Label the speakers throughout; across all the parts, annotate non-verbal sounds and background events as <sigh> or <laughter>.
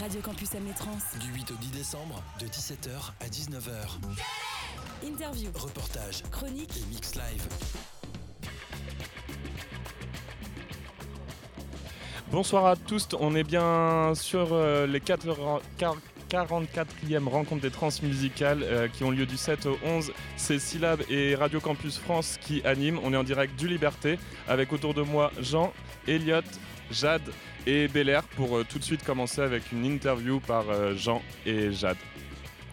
Speaker 1: Radio Campus Amnétrance.
Speaker 2: Du 8 au 10 décembre, de 17h à 19h.
Speaker 1: Interview,
Speaker 2: Reportage
Speaker 1: chronique,
Speaker 2: et mix live.
Speaker 3: Bonsoir à tous, on est bien sur euh, les 4 quar- 44e rencontres des transmusicales euh, qui ont lieu du 7 au 11. C'est Syllab et Radio Campus France qui animent. On est en direct du Liberté avec autour de moi Jean, Elliot, Jade et Belair pour euh, tout de suite commencer avec une interview par euh, Jean et Jade.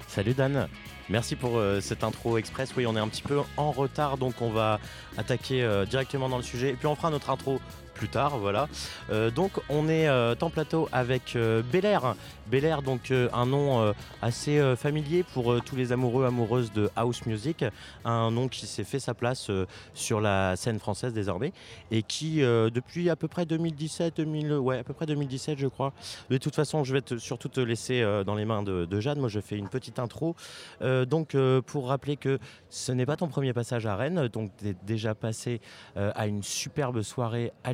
Speaker 4: Salut Dan, merci pour euh, cette intro express. Oui, on est un petit peu en retard, donc on va attaquer directement dans le sujet. Et puis on fera notre intro plus tard, voilà. Euh, donc on est euh, en plateau avec euh, Belair. Belair, donc un nom assez familier pour tous les amoureux, amoureuses de house music. Un nom qui s'est fait sa place sur la scène française désormais et qui, depuis à peu près 2017, 2000, ouais, à peu près 2017, je crois. De toute façon, je vais surtout te laisser dans les mains de, Jeanne. Moi, je fais une petite intro. Donc, pour rappeler que ce n'est pas ton premier passage à Rennes, donc tu es déjà passé à une superbe soirée à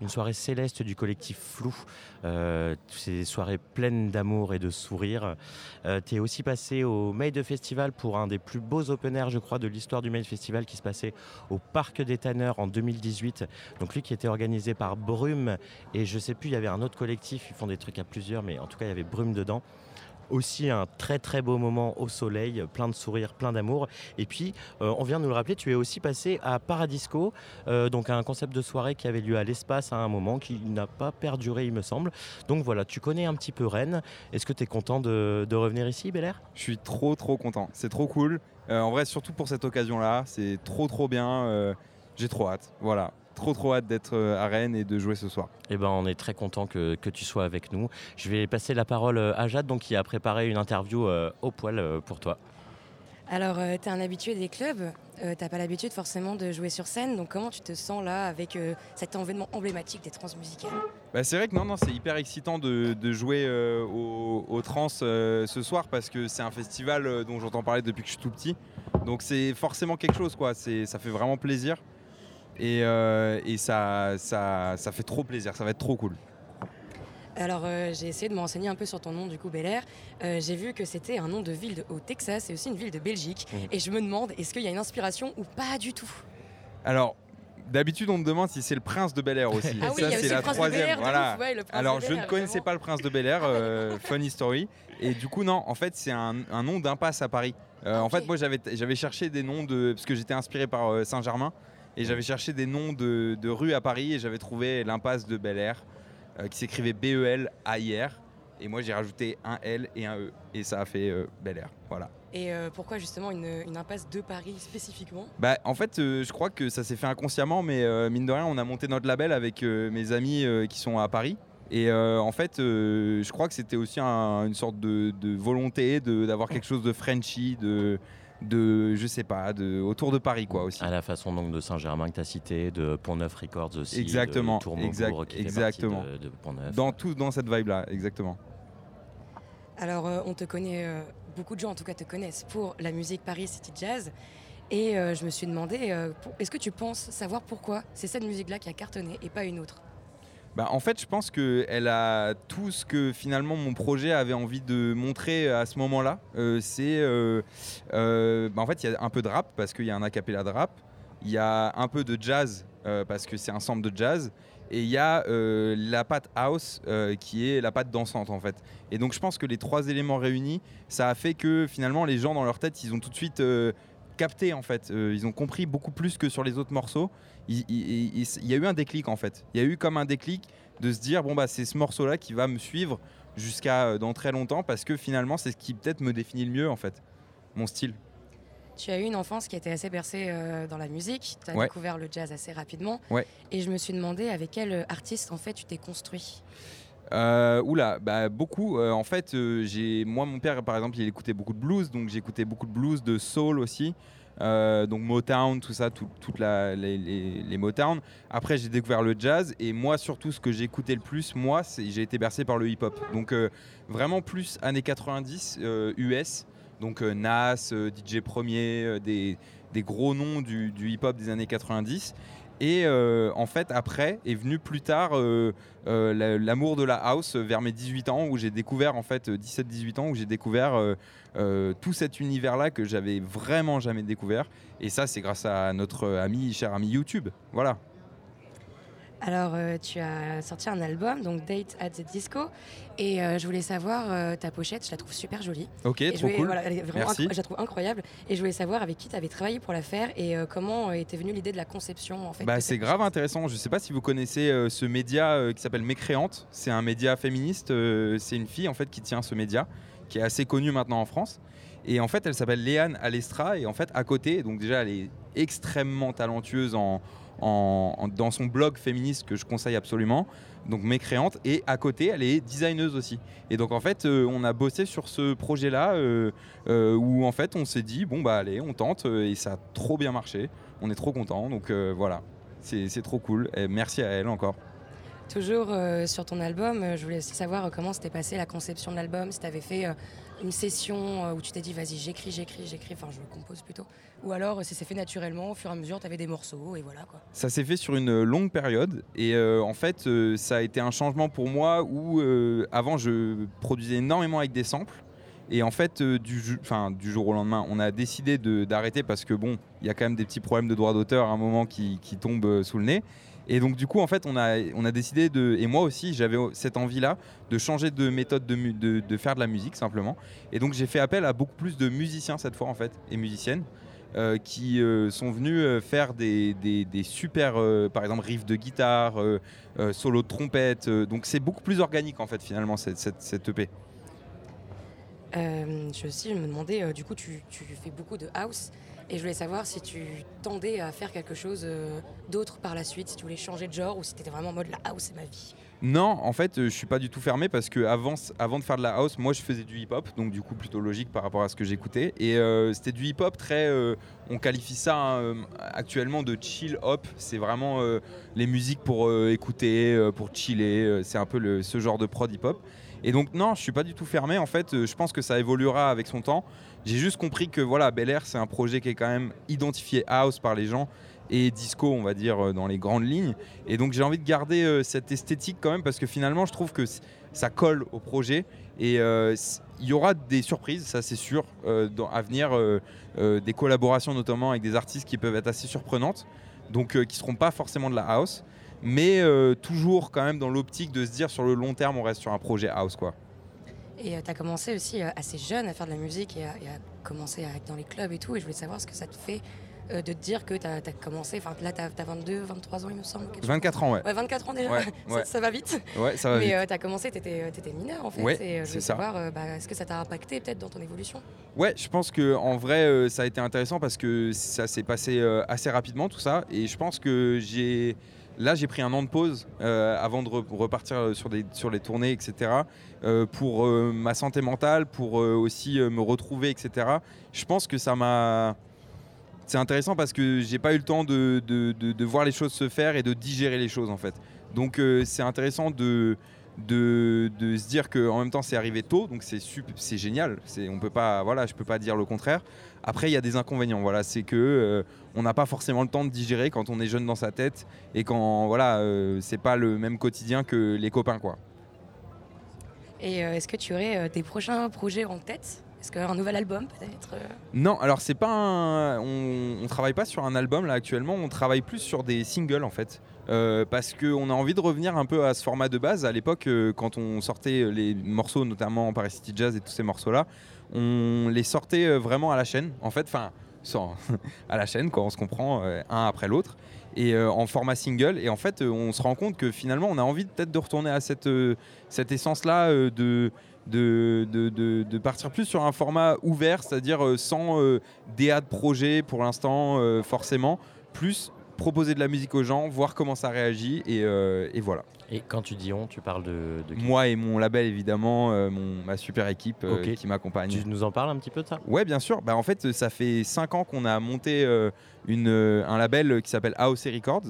Speaker 4: Une soirée céleste du collectif Flou. Euh, ces soirées pleines d'amour et de sourires. Euh, tu es aussi passé au Made Festival pour un des plus beaux open air, je crois, de l'histoire du Made Festival qui se passait au Parc des Tanneurs en 2018. Donc, lui qui était organisé par Brume et je sais plus, il y avait un autre collectif, ils font des trucs à plusieurs, mais en tout cas, il y avait Brume dedans. Aussi un très très beau moment au soleil, plein de sourires, plein d'amour. Et puis, euh, on vient de nous le rappeler, tu es aussi passé à Paradisco, euh, donc un concept de soirée qui avait lieu à l'espace à un moment, qui n'a pas perduré, il me semble. Donc voilà, tu connais un petit peu Rennes. Est-ce que tu es content de, revenir ici, Belair
Speaker 5: Je suis trop trop content. C'est trop cool. Euh, en vrai, surtout pour cette occasion-là, c'est trop trop bien. J'ai trop hâte. Voilà. Trop trop hâte d'être euh, à Rennes et de jouer ce soir.
Speaker 4: Eh ben, on est très content que, que tu sois avec nous. Je vais passer la parole euh, à Jade, donc qui a préparé une interview euh, au poil euh, pour toi.
Speaker 6: Alors, tu es un habitué des clubs, euh, t'as pas l'habitude forcément de jouer sur scène, donc comment tu te sens là avec euh, cet événement emblématique des transmusicales?
Speaker 5: Bah, c'est vrai que non, non, c'est hyper excitant de, de jouer euh, au, au Trans euh, ce soir parce que c'est un festival euh, dont j'entends parler depuis que je suis tout petit. Donc c'est forcément quelque chose, quoi. C'est, ça fait vraiment plaisir. Et, euh, et ça, ça, ça fait trop plaisir, ça va être trop cool.
Speaker 6: Alors, euh, j'ai essayé de me renseigner un peu sur ton nom, du coup, Bel Air. Euh, j'ai vu que c'était un nom de ville de- au Texas et aussi une ville de Belgique. Et je me demande, est-ce qu'il y a une inspiration ou pas du tout?
Speaker 5: Alors, d'habitude, on me demande si c'est le prince de Bel Air aussi. <laughs>
Speaker 6: Ah oui,
Speaker 5: ça, c'est la
Speaker 6: le prince de
Speaker 5: troisième. Voilà.
Speaker 6: ouf, ouais,
Speaker 5: Alors, je ne connaissais pas le prince de Bel Air, <laughs> euh, funny story. Et du coup, non, en fait, c'est un, un nom d'impasse à Paris. Euh, En fait, moi, j'avais j'avais cherché des noms de. Parce que j'étais inspiré par euh, Saint-Germain. Et j'avais cherché des noms de, de rues à Paris. Et j'avais trouvé l'impasse de Bel Air, euh, qui s'écrivait B-E-L-A-I-R. Et moi, j'ai rajouté un L et un E. Et ça a fait euh, Bel Air. Voilà.
Speaker 6: Et euh, pourquoi justement une, une impasse de Paris spécifiquement?
Speaker 5: Bah, en fait, euh, je crois que ça s'est fait inconsciemment, mais mine de rien, on a monté notre label avec mes amis qui sont à Paris. Et en fait, je crois que c'était aussi un- une sorte de, de volonté de- d'avoir quelque chose de Frenchy, de, de, je sais pas, de, autour de Paris, quoi, aussi.
Speaker 4: À la façon donc de Saint-Germain que tu as cité, de Pont-Neuf Records aussi.
Speaker 5: Exactement,
Speaker 4: De Tourmaubourg
Speaker 5: exact-
Speaker 4: qui
Speaker 5: exactement.
Speaker 4: de, de Pont-Neuf.
Speaker 5: Dans tout, dans cette vibe-là, exactement.
Speaker 6: Alors, euh, on te connaît, euh, beaucoup de gens en tout cas te connaissent pour la musique Paris City Jazz. Et euh, je me suis demandé, euh, pour- est-ce que tu penses savoir pourquoi? C'est cette musique-là qui a cartonné et pas une autre
Speaker 5: Bah, en fait, je pense qu'elle a tout ce que finalement mon projet avait envie de montrer à ce moment-là. Euh, c'est. euh, euh, bah, en fait, il y a un peu de rap parce qu'il y a un acapella de rap. Il y a un peu de jazz euh, parce que c'est un sample de jazz. Et il y a euh, la patte house euh, qui est la patte dansante en fait. Et donc je pense que les trois éléments réunis, ça a fait que finalement les gens dans leur tête, ils ont tout de suite euh, capté en fait. Euh, ils ont compris beaucoup plus que sur les autres morceaux. Il, il- il- il y a eu un déclic en fait. Il y a eu comme un déclic de se dire bon bah c'est ce morceau là qui va me suivre jusqu'à euh, dans très longtemps parce que finalement c'est ce qui peut-être me définit le mieux en fait. Mon style.
Speaker 6: Tu as eu une enfance qui était assez bercée euh, dans la musique, tu as
Speaker 5: Ouais.
Speaker 6: découvert le jazz assez rapidement.
Speaker 5: Ouais.
Speaker 6: Et je me suis demandé avec quel artiste en fait tu t'es construit?
Speaker 5: Euh, oula, bah beaucoup. Euh, en fait, euh, j'ai moi mon père par exemple, il écoutait beaucoup de blues, donc j'écoutais beaucoup de blues, de soul aussi. Euh, donc Motown, tout ça, tout- toute la, les, Motown. Après, j'ai découvert le jazz et moi, surtout, ce que écouté le plus, moi, j'ai été bercé par le hip-hop. Donc euh, vraiment plus années 90 euh, US. Donc Nas, DJ Premier, des, des gros noms du hip-hop des années 90. Et euh, en fait, après est venu plus tard euh, euh, la- l'amour de la house vers mes 18 ans, où j'ai découvert, en fait, 17-18 ans, où j'ai découvert tout cet univers-là que j'avais vraiment jamais découvert. Et ça, c'est grâce à notre ami, cher ami YouTube. Voilà.
Speaker 6: Alors, euh, tu as sorti un album, donc Date at the Disco, et euh, je voulais savoir euh, ta pochette, je la trouve super jolie.
Speaker 5: Ok,
Speaker 6: Et
Speaker 5: trop
Speaker 6: voulais-
Speaker 5: cool.
Speaker 6: voilà, elle est vraiment
Speaker 5: Merci.
Speaker 6: je la trouve incroyable, et je voulais savoir avec qui tu avais travaillé pour la faire et comment était venue l'idée de la conception en fait.
Speaker 5: Bah, c'est grave intéressant. Je sais pas si vous connaissez ce média qui s'appelle Mécréante. C'est un média féministe. c'est une fille en fait qui tient ce média, qui est assez connue maintenant en France. Et en fait, elle s'appelle Léane Alestra. Et en fait, à côté, donc déjà, elle est extrêmement talentueuse en, dans son blog féministe que je conseille absolument. Donc Mécréante. Et à côté, elle est designeuse aussi. Et donc en fait, euh, on a bossé sur ce projet-là euh, euh, où en fait, on s'est dit bon bah allez, on tente. Et ça a trop bien marché. On est trop content. Donc voilà. C'est trop cool. Et merci à elle encore.
Speaker 6: Toujours sur ton album, je voulais aussi savoir comment s'était passée la conception de l'album, si tu avais fait une session euh, où tu t'es dit vas-y j'écris, j'écris, j'écris, enfin je compose plutôt, ou alors euh, si c'est fait naturellement, au fur et à mesure tu avais des morceaux et voilà quoi.
Speaker 5: Ça s'est fait sur une longue période et euh, en fait euh, ça a été un changement pour moi où euh, avant je produisais énormément avec des samples et en fait euh, du, du jour au lendemain on a décidé d'arrêter parce que bon il y a quand même des petits problèmes de droit d'auteur à un moment qui, qui tombent euh, sous le nez et donc du coup en fait on a, on a décidé de et moi aussi j'avais cette envie là de changer de méthode de, de, faire de la musique simplement et donc j'ai fait appel à beaucoup plus de musiciens cette fois en fait et musiciennes euh, qui euh, sont venus euh, faire des, des- super, par exemple, riffs de guitare, solo de trompette. donc c'est beaucoup plus organique en fait finalement cette, cette, cette EP.
Speaker 6: Je aussi me demandais, du coup tu, tu fais beaucoup de house et je voulais savoir si tu tendais à faire quelque chose euh, d'autre par la suite, si tu voulais changer de genre ou si tu étais vraiment en mode la house c'est ma vie.
Speaker 5: Non, en fait, euh, je suis pas du tout fermé parce que avant, avant de faire de la house, moi je faisais du hip-hop, donc du coup plutôt logique par rapport à ce que j'écoutais. Et euh, c'était du hip-hop très, on qualifie ça hein, actuellement de chill hop. C'est vraiment les musiques pour écouter, pour chiller. c'est un peu ce genre de prod hip-hop. Et donc non, je suis pas du tout fermé. En fait, euh, je pense que ça évoluera avec son temps. J'ai juste compris que voilà, Bel Air, c'est un projet qui est quand même identifié house par les gens et disco, on va dire, euh, dans les grandes lignes. Et donc j'ai envie de garder euh, cette esthétique quand même parce que finalement je trouve que ça colle au projet et il y aura des surprises, ça c'est sûr, à venir, des collaborations notamment avec des artistes qui peuvent être assez surprenantes, donc qui seront pas forcément de la house, mais euh, toujours quand même dans l'optique de se dire sur le long terme on reste sur un projet house quoi.
Speaker 6: Et tu as commencé aussi euh, assez jeune à faire de la musique et à, et à commencer à être dans les clubs et tout. Et je voulais savoir ce que ça te fait euh, de te dire que tu as, commencé. Enfin, là, tu as, 22, 23 ans, il me semble. quelque chose
Speaker 5: 24 ans ouais.
Speaker 6: Ouais, 24 ans déjà.
Speaker 5: Ouais, <laughs>
Speaker 6: ça,
Speaker 5: ouais.
Speaker 6: ça va vite.
Speaker 5: Ouais, ça va vite.
Speaker 6: Mais tu as commencé, tu étais, mineur en fait. Et euh, je voulais savoir, euh, bah, est-ce que ça t'a impacté peut-être dans ton évolution?
Speaker 5: Ouais, je pense que en vrai, euh, ça a été intéressant parce que ça s'est passé euh, assez rapidement tout ça, et je pense que j'ai là j'ai pris un an de pause euh, avant de re- repartir euh, sur des sur les tournées, etc. euh, pour ma santé mentale, pour aussi me retrouver, etc. Je pense que ça m'a c'est intéressant parce que j'ai pas eu le temps de, de- de- voir les choses se faire et de digérer les choses en fait. Donc c'est intéressant de, de, de se dire que en même temps c'est arrivé tôt, donc c'est c'est génial. C'est on peut pas voilà, je peux pas dire le contraire. Après il y a des inconvénients. Voilà, c'est que euh, on n'a pas forcément le temps de digérer quand on est jeune dans sa tête et quand voilà euh, c'est pas le même quotidien que les copains quoi.
Speaker 6: Et euh, est-ce que tu aurais des prochains projets en tête? Est-ce qu'un nouvel album peut-être
Speaker 5: Non, alors c'est pas un... on, on travaille pas sur un album là actuellement, on travaille plus sur des singles en fait. Euh, parce qu'on a envie de revenir un peu à ce format de base. À l'époque, euh, quand on sortait les morceaux, notamment Paris City Jazz et tous ces morceaux-là, on les sortait euh, vraiment à la chaîne. En fait, enfin, sans- <laughs> à la chaîne, quoi, on se comprend euh, un après l'autre. Et euh, en format single. Et en fait, euh, on se rend compte que finalement, on a envie peut-être de retourner à cette, euh, essence-là euh, de, de, partir plus sur un format ouvert, c'est-à-dire euh, sans euh, DA de projet pour l'instant, euh, forcément, plus proposer de la musique aux gens, voir comment ça réagit, et, euh, et voilà.
Speaker 7: Et quand tu dis on, tu parles de,
Speaker 5: Moi et mon label, évidemment, euh, mon, ma super équipe euh, qui m'accompagne.
Speaker 7: Tu nous en parles un petit peu de ça?
Speaker 5: Ouais, bien sûr. Bah, en fait, ça fait 5 ans qu'on a monté une, un label qui s'appelle House Records,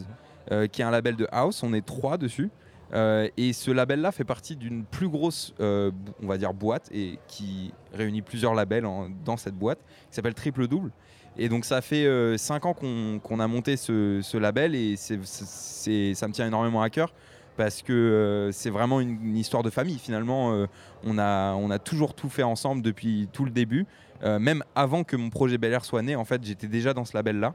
Speaker 5: qui est un label de house. On est trois dessus. Et ce label-là fait partie d'une plus grosse, on va dire, boîte et qui réunit plusieurs labels en- dans cette boîte, qui s'appelle Triple Double. Et donc ça fait 5 ans qu'on a monté ce, label et ça me tient énormément à cœur parce que euh, c'est vraiment une, histoire de famille finalement. euh, on, a, toujours tout fait ensemble depuis tout le début. Euh, même avant que mon projet Bel Air soit né, en fait, j'étais déjà dans ce label-là.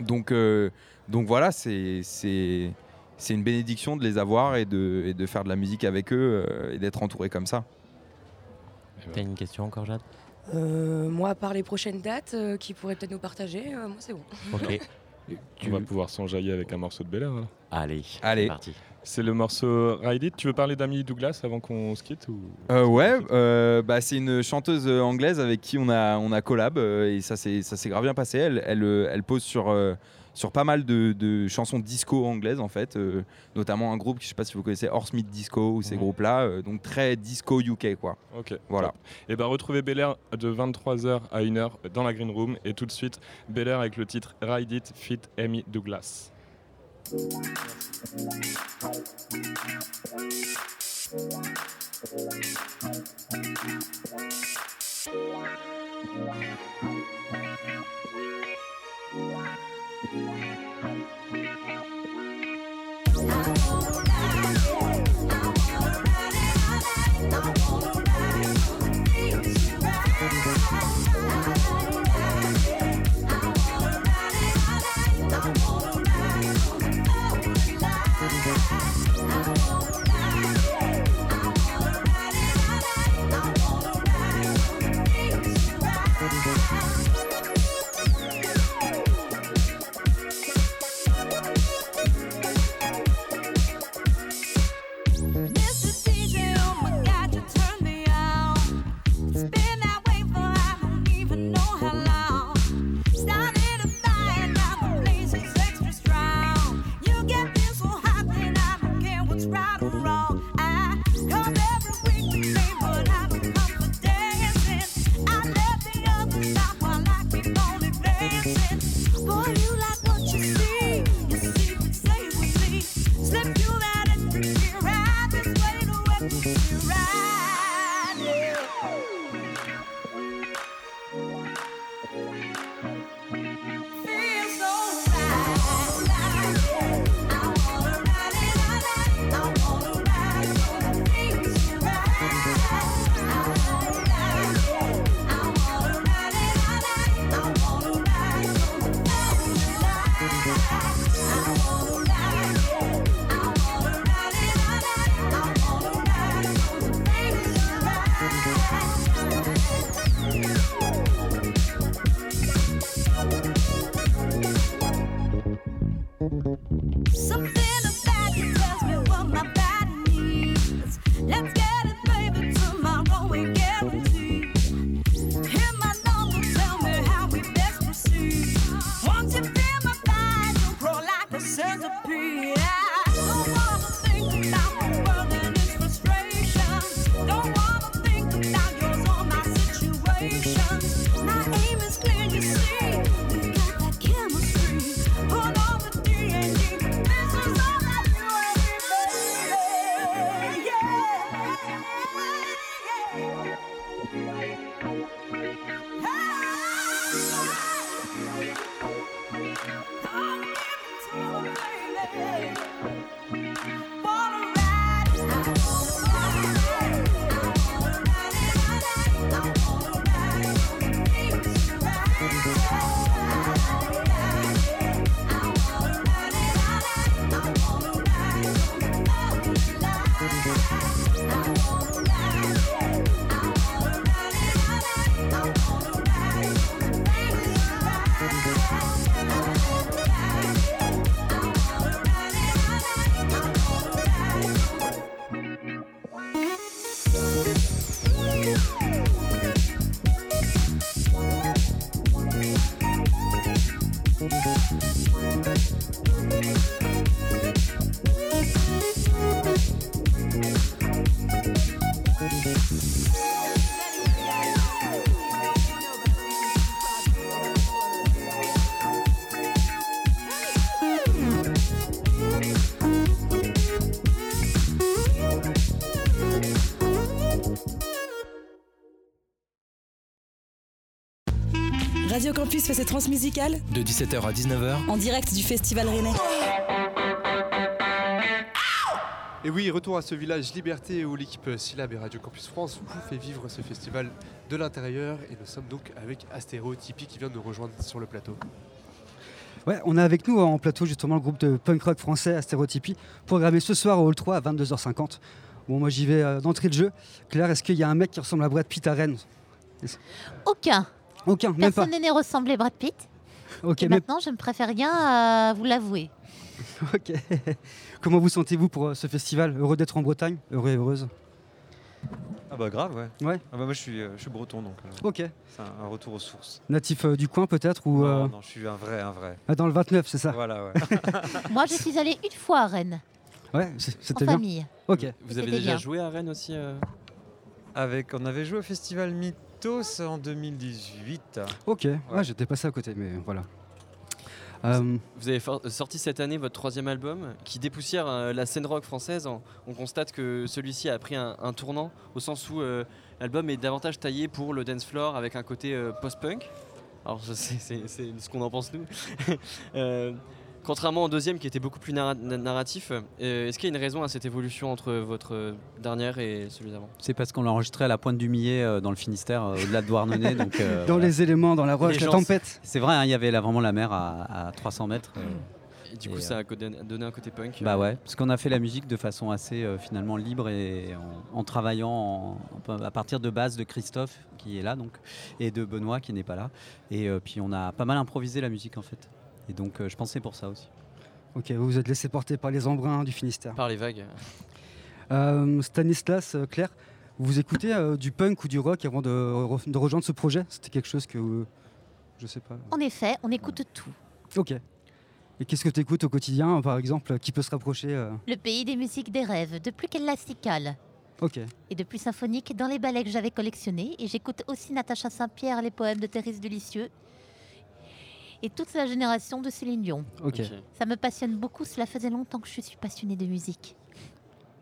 Speaker 5: Donc, euh, voilà, c'est une bénédiction de les avoir et de, et de faire de la musique avec eux euh, et d'être entouré comme ça.
Speaker 7: T'as une question encore, Jade?
Speaker 6: Euh, moi, par les prochaines dates euh, qui pourraient peut-être nous partager, euh, moi c'est bon.
Speaker 7: Ok. <laughs>
Speaker 3: On va pouvoir s'enjailler avec un morceau de Bel Air. alors.
Speaker 7: Allez,
Speaker 5: Allez.
Speaker 7: c'est parti.
Speaker 3: C'est le morceau Ride It. Tu veux parler d'Amélie Douglas avant qu'on se quitte ou...
Speaker 5: Euh, ouais, euh, bah, c'est une chanteuse anglaise avec qui on a, on a collab euh, et ça s'est ça s'est grave bien passé. Elle, elle, elle pose sur, euh, sur pas mal de, de chansons disco anglaises en fait, euh, notamment un groupe, je sais pas si vous connaissez, Horsemith Disco ou ces groupes-là, euh, donc très disco UK quoi.
Speaker 3: Ok.
Speaker 5: Voilà.
Speaker 3: Et ben retrouvez Bel Air de 23h à 1h dans la Green Room et tout de suite Bel Air avec le titre Ride It Fit Amy Douglas.
Speaker 8: Fait ses transmusicales
Speaker 9: De 17h à 19h,
Speaker 8: en direct du Festival Rennais.
Speaker 10: Et oui, retour à ce village Liberté où l'équipe Syllab et Radio Campus France vous fait vivre ce festival de l'intérieur. Et nous sommes donc avec Astéro Tipeee qui vient de nous rejoindre sur le plateau.
Speaker 11: Ouais, on a avec nous en plateau justement le groupe de punk rock français Astérotypie, programmé ce soir au Hall 3 à 22h50. Bon, moi j'y vais euh, d'entrée de jeu. Claire, est-ce qu'il y a un mec qui ressemble à Brad Pitt à Rennes?
Speaker 12: Aucun.
Speaker 11: Aucun, même pas.
Speaker 12: Personne n'est né ressembler Brad Pitt.
Speaker 11: Ok,
Speaker 12: et maintenant, je ne préfère rien à vous l'avouer. <laughs>
Speaker 11: ok. Comment vous sentez-vous pour euh, ce festival? Heureux d'être en Bretagne? Heureux et heureuse?
Speaker 13: Ah bah grave, ouais.
Speaker 11: Ouais.
Speaker 13: Ah bah moi je suis, euh, je suis breton donc euh,
Speaker 11: Ok.
Speaker 13: c'est un, un retour aux sources.
Speaker 11: Natif euh, du coin peut-être ou
Speaker 13: non,
Speaker 11: euh,
Speaker 13: non, je suis un vrai, un vrai.
Speaker 11: ah, dans le 29, c'est ça?
Speaker 13: Voilà, ouais. <laughs>
Speaker 12: Moi, je suis allée une fois à Rennes,
Speaker 11: Ouais, c-
Speaker 12: en
Speaker 11: c'était bien.
Speaker 12: famille.
Speaker 11: Ok.
Speaker 14: Vous avez déjà
Speaker 12: bien.
Speaker 14: joué à Rennes aussi euh?
Speaker 13: Avec, on avait joué au festival Mythos en 2018.
Speaker 11: Ok. Ouais, j'étais passé à côté, mais voilà. Euh,
Speaker 14: Vous avez for- sorti cette année votre troisième album qui dépoussière euh, la scène rock française. On, on constate que celui-ci a pris un, un tournant au sens où euh, l'album est davantage taillé pour le dance floor avec un côté euh, post-punk. Alors c'est ce qu'on en pense nous. <laughs> Contrairement au deuxième qui était beaucoup plus narra- na- narratif, euh, est-ce qu'il y a une raison à cette évolution entre votre euh, dernière et celui d'avant?
Speaker 15: C'est parce qu'on l'a enregistré à la pointe du Millet euh, dans le Finistère, euh, au-delà de Douarnenez. donc, euh, <laughs>
Speaker 11: dans
Speaker 15: voilà.
Speaker 11: les éléments, dans la roche,
Speaker 14: Les
Speaker 11: la
Speaker 14: gens-
Speaker 11: tempête.
Speaker 15: C'est vrai, hein, il y avait là vraiment la mer à, à 300 mètres.
Speaker 14: Et du coup,
Speaker 15: Et,
Speaker 14: ça a donné un côté punk.
Speaker 15: Bah ouais, parce qu'on a fait la musique de façon assez euh, finalement libre et en, en travaillant en- en- à partir de base de Christophe qui est là donc et de Benoît qui n'est pas là. Et euh, puis on a pas mal improvisé la musique en fait. Et donc euh, je pensais pour ça aussi.
Speaker 11: Ok, vous vous êtes laissé porter par les embruns du Finistère.
Speaker 14: Par les vagues.
Speaker 11: Euh, Stanislas, euh, Claire, vous écoutez euh, du punk ou du rock avant de, re- de rejoindre ce projet? C'était quelque chose que. euh, je sais pas.
Speaker 12: En effet, on écoute tout.
Speaker 11: Ok. Et qu'est-ce que tu écoutes au quotidien, par exemple, qui peut se rapprocher euh,
Speaker 12: Le pays des musiques des rêves, de plus qu'élasticales
Speaker 11: Ok.
Speaker 12: et de plus symphonique dans les ballets que j'avais collectionnés. Et j'écoute aussi Natacha Saint-Pierre, les poèmes de Thérèse Delicieux et toute la génération de Céline Dion. Ça me passionne beaucoup, cela faisait longtemps que je suis passionnée de musique.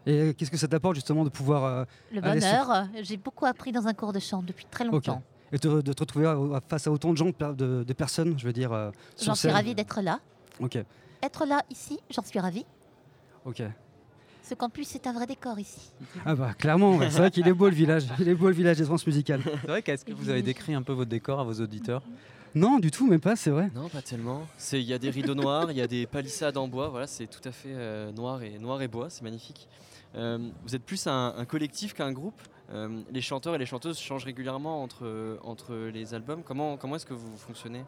Speaker 11: Et qu'est-ce que ça t'apporte justement de pouvoir. euh,
Speaker 12: Le
Speaker 11: sur-
Speaker 12: bonheur, euh, j'ai beaucoup appris dans un cours de chant depuis très longtemps.
Speaker 11: Et te- de te retrouver face à autant de gens, de, de- de personnes, je veux dire. euh,
Speaker 12: J'en suis ravie d'être là.
Speaker 11: Ok.
Speaker 12: Être là ici, j'en suis ravie.
Speaker 11: Ok.
Speaker 12: Ce campus est un vrai décor ici.
Speaker 11: Ah bah clairement, ouais. c'est vrai qu'il est beau le village. Il est beau le village des transmusicales.
Speaker 15: C'est vrai qu'est-ce que vous avez décrit un peu votre décor à vos auditeurs?
Speaker 11: Non, du tout, même pas, c'est vrai.
Speaker 14: Non, pas tellement. C'est il y a des rideaux noirs, il y a des palissades en bois. Voilà, c'est tout à fait euh, noir et noir et bois. C'est magnifique. Euh, vous êtes plus un, un collectif qu'un groupe. Euh, les chanteurs et les chanteuses changent régulièrement entre entre les albums. Comment comment est-ce que vous fonctionnez?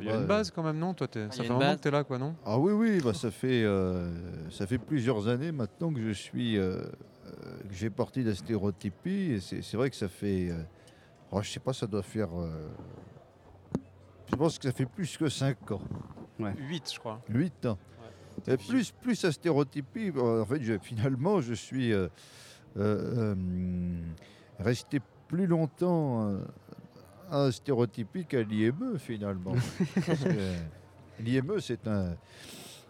Speaker 13: Il y a une base quand même, non? Toi, t'es-
Speaker 14: Ah,
Speaker 13: ça fait un moment là, quoi, non?
Speaker 16: Ah oui, oui, bah ça, fait, euh, ça fait plusieurs années maintenant que je suis. que j'ai parti de la stéréotypie. Et c'est c'est vrai que ça fait. euh, oh, je sais pas, ça doit faire. euh, je pense que ça fait plus que 5 ans?
Speaker 13: 8, je crois.
Speaker 16: 8 ans. Et plus, plus à stéréotypie, euh, en fait, je- finalement, je suis euh, euh, euh, resté plus longtemps euh, à stéréotypie qu'à l'IME, finalement. <laughs> L'IME, c'est un.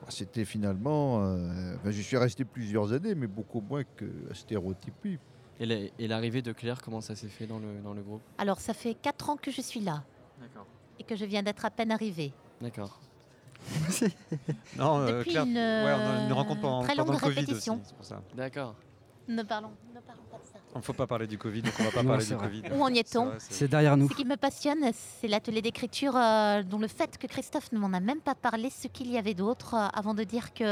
Speaker 16: C'était finalement. euh, enfin, je suis resté plusieurs années, mais beaucoup moins que stéréotypie.
Speaker 14: Et l'arrivée de Claire, comment ça s'est fait dans le dans le groupe?
Speaker 12: Alors, ça fait 4 ans que je suis là
Speaker 14: D'accord.
Speaker 12: Et que je viens d'être à peine arrivée.
Speaker 14: D'accord. <laughs>
Speaker 13: Non, euh,
Speaker 12: Depuis
Speaker 13: Claire,
Speaker 12: une,
Speaker 13: ouais, on a une rencontre pendant,
Speaker 12: très
Speaker 13: pendant
Speaker 12: longue
Speaker 13: le Covid
Speaker 12: répétition.
Speaker 13: aussi, c'est pour ça.
Speaker 14: D'accord.
Speaker 12: Ne parlons, ne parlons pas de ça.
Speaker 13: Il ne faut pas parler du Covid, donc on va pas
Speaker 11: Non,
Speaker 13: parler du
Speaker 11: vrai.
Speaker 13: Covid.
Speaker 12: Où en y est-on
Speaker 11: C'est derrière nous.
Speaker 12: Ce qui me passionne, c'est l'atelier d'écriture euh, dont le fait que Christophe ne m'en a même pas parlé, ce qu'il y avait d'autre, euh, avant de dire que.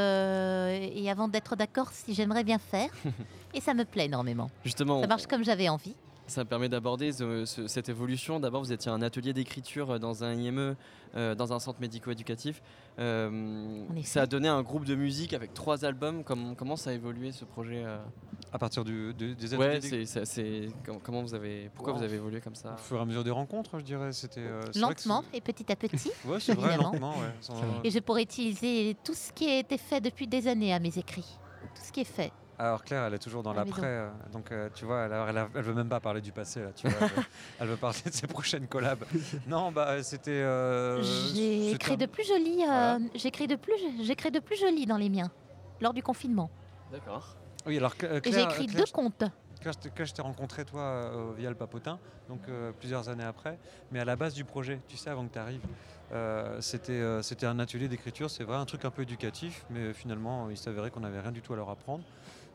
Speaker 12: et avant d'être d'accord si j'aimerais bien faire. <laughs> et ça me plaît énormément.
Speaker 14: Justement,
Speaker 12: Ça marche comme j'avais envie.
Speaker 14: Ça permet d'aborder ce- ce- cette évolution. D'abord, vous étiez un atelier d'écriture dans un IME, euh, dans un centre médico-éducatif. Euh, ça a donné un groupe de musique avec trois albums. Comment, comment ça a évolué ce projet euh
Speaker 13: À partir du, du- des
Speaker 14: Ouais,
Speaker 13: ateliers
Speaker 14: c'est, c'est- c'est- com- comment vous avez, pourquoi vous avez évolué comme ça
Speaker 13: Au fur et à mesure des rencontres, je dirais. C'était euh, c'est vrai que
Speaker 12: Lentement et petit à petit. <laughs>
Speaker 13: Ouais, c'est vrai,
Speaker 12: évidemment.
Speaker 13: lentement. Ouais, sans-
Speaker 12: Et je pourrais utiliser tout ce qui a été fait depuis des années à mes écrits. Tout ce qui est fait.
Speaker 13: Alors Claire, elle est toujours dans
Speaker 12: maison.
Speaker 13: l'après, euh, donc euh, tu vois, elle, a- elle, a- elle veut même pas parler du passé là, tu vois, elle, veut, <laughs> elle veut parler de ses prochaines collabs. Non, bah c'était. euh,
Speaker 12: J'ai écrit
Speaker 13: un-
Speaker 12: de plus joli. euh, J'écris de plus, j'écris de plus joli dans les miens lors du confinement.
Speaker 14: D'accord.
Speaker 13: Oui, alors Cla-
Speaker 12: Et j'ai
Speaker 13: Claire,
Speaker 12: écrit
Speaker 13: Claire,
Speaker 12: deux contes.
Speaker 13: quand je t'ai- quand je t'ai rencontré toi euh, via le papotin, donc euh, plusieurs années après, mais à la base du projet, tu sais, avant que tu arrives, c'était euh, c'était un atelier d'écriture, c'est vrai, un truc un peu éducatif, mais finalement, il s'avérait qu'on n'avait rien du tout à leur apprendre.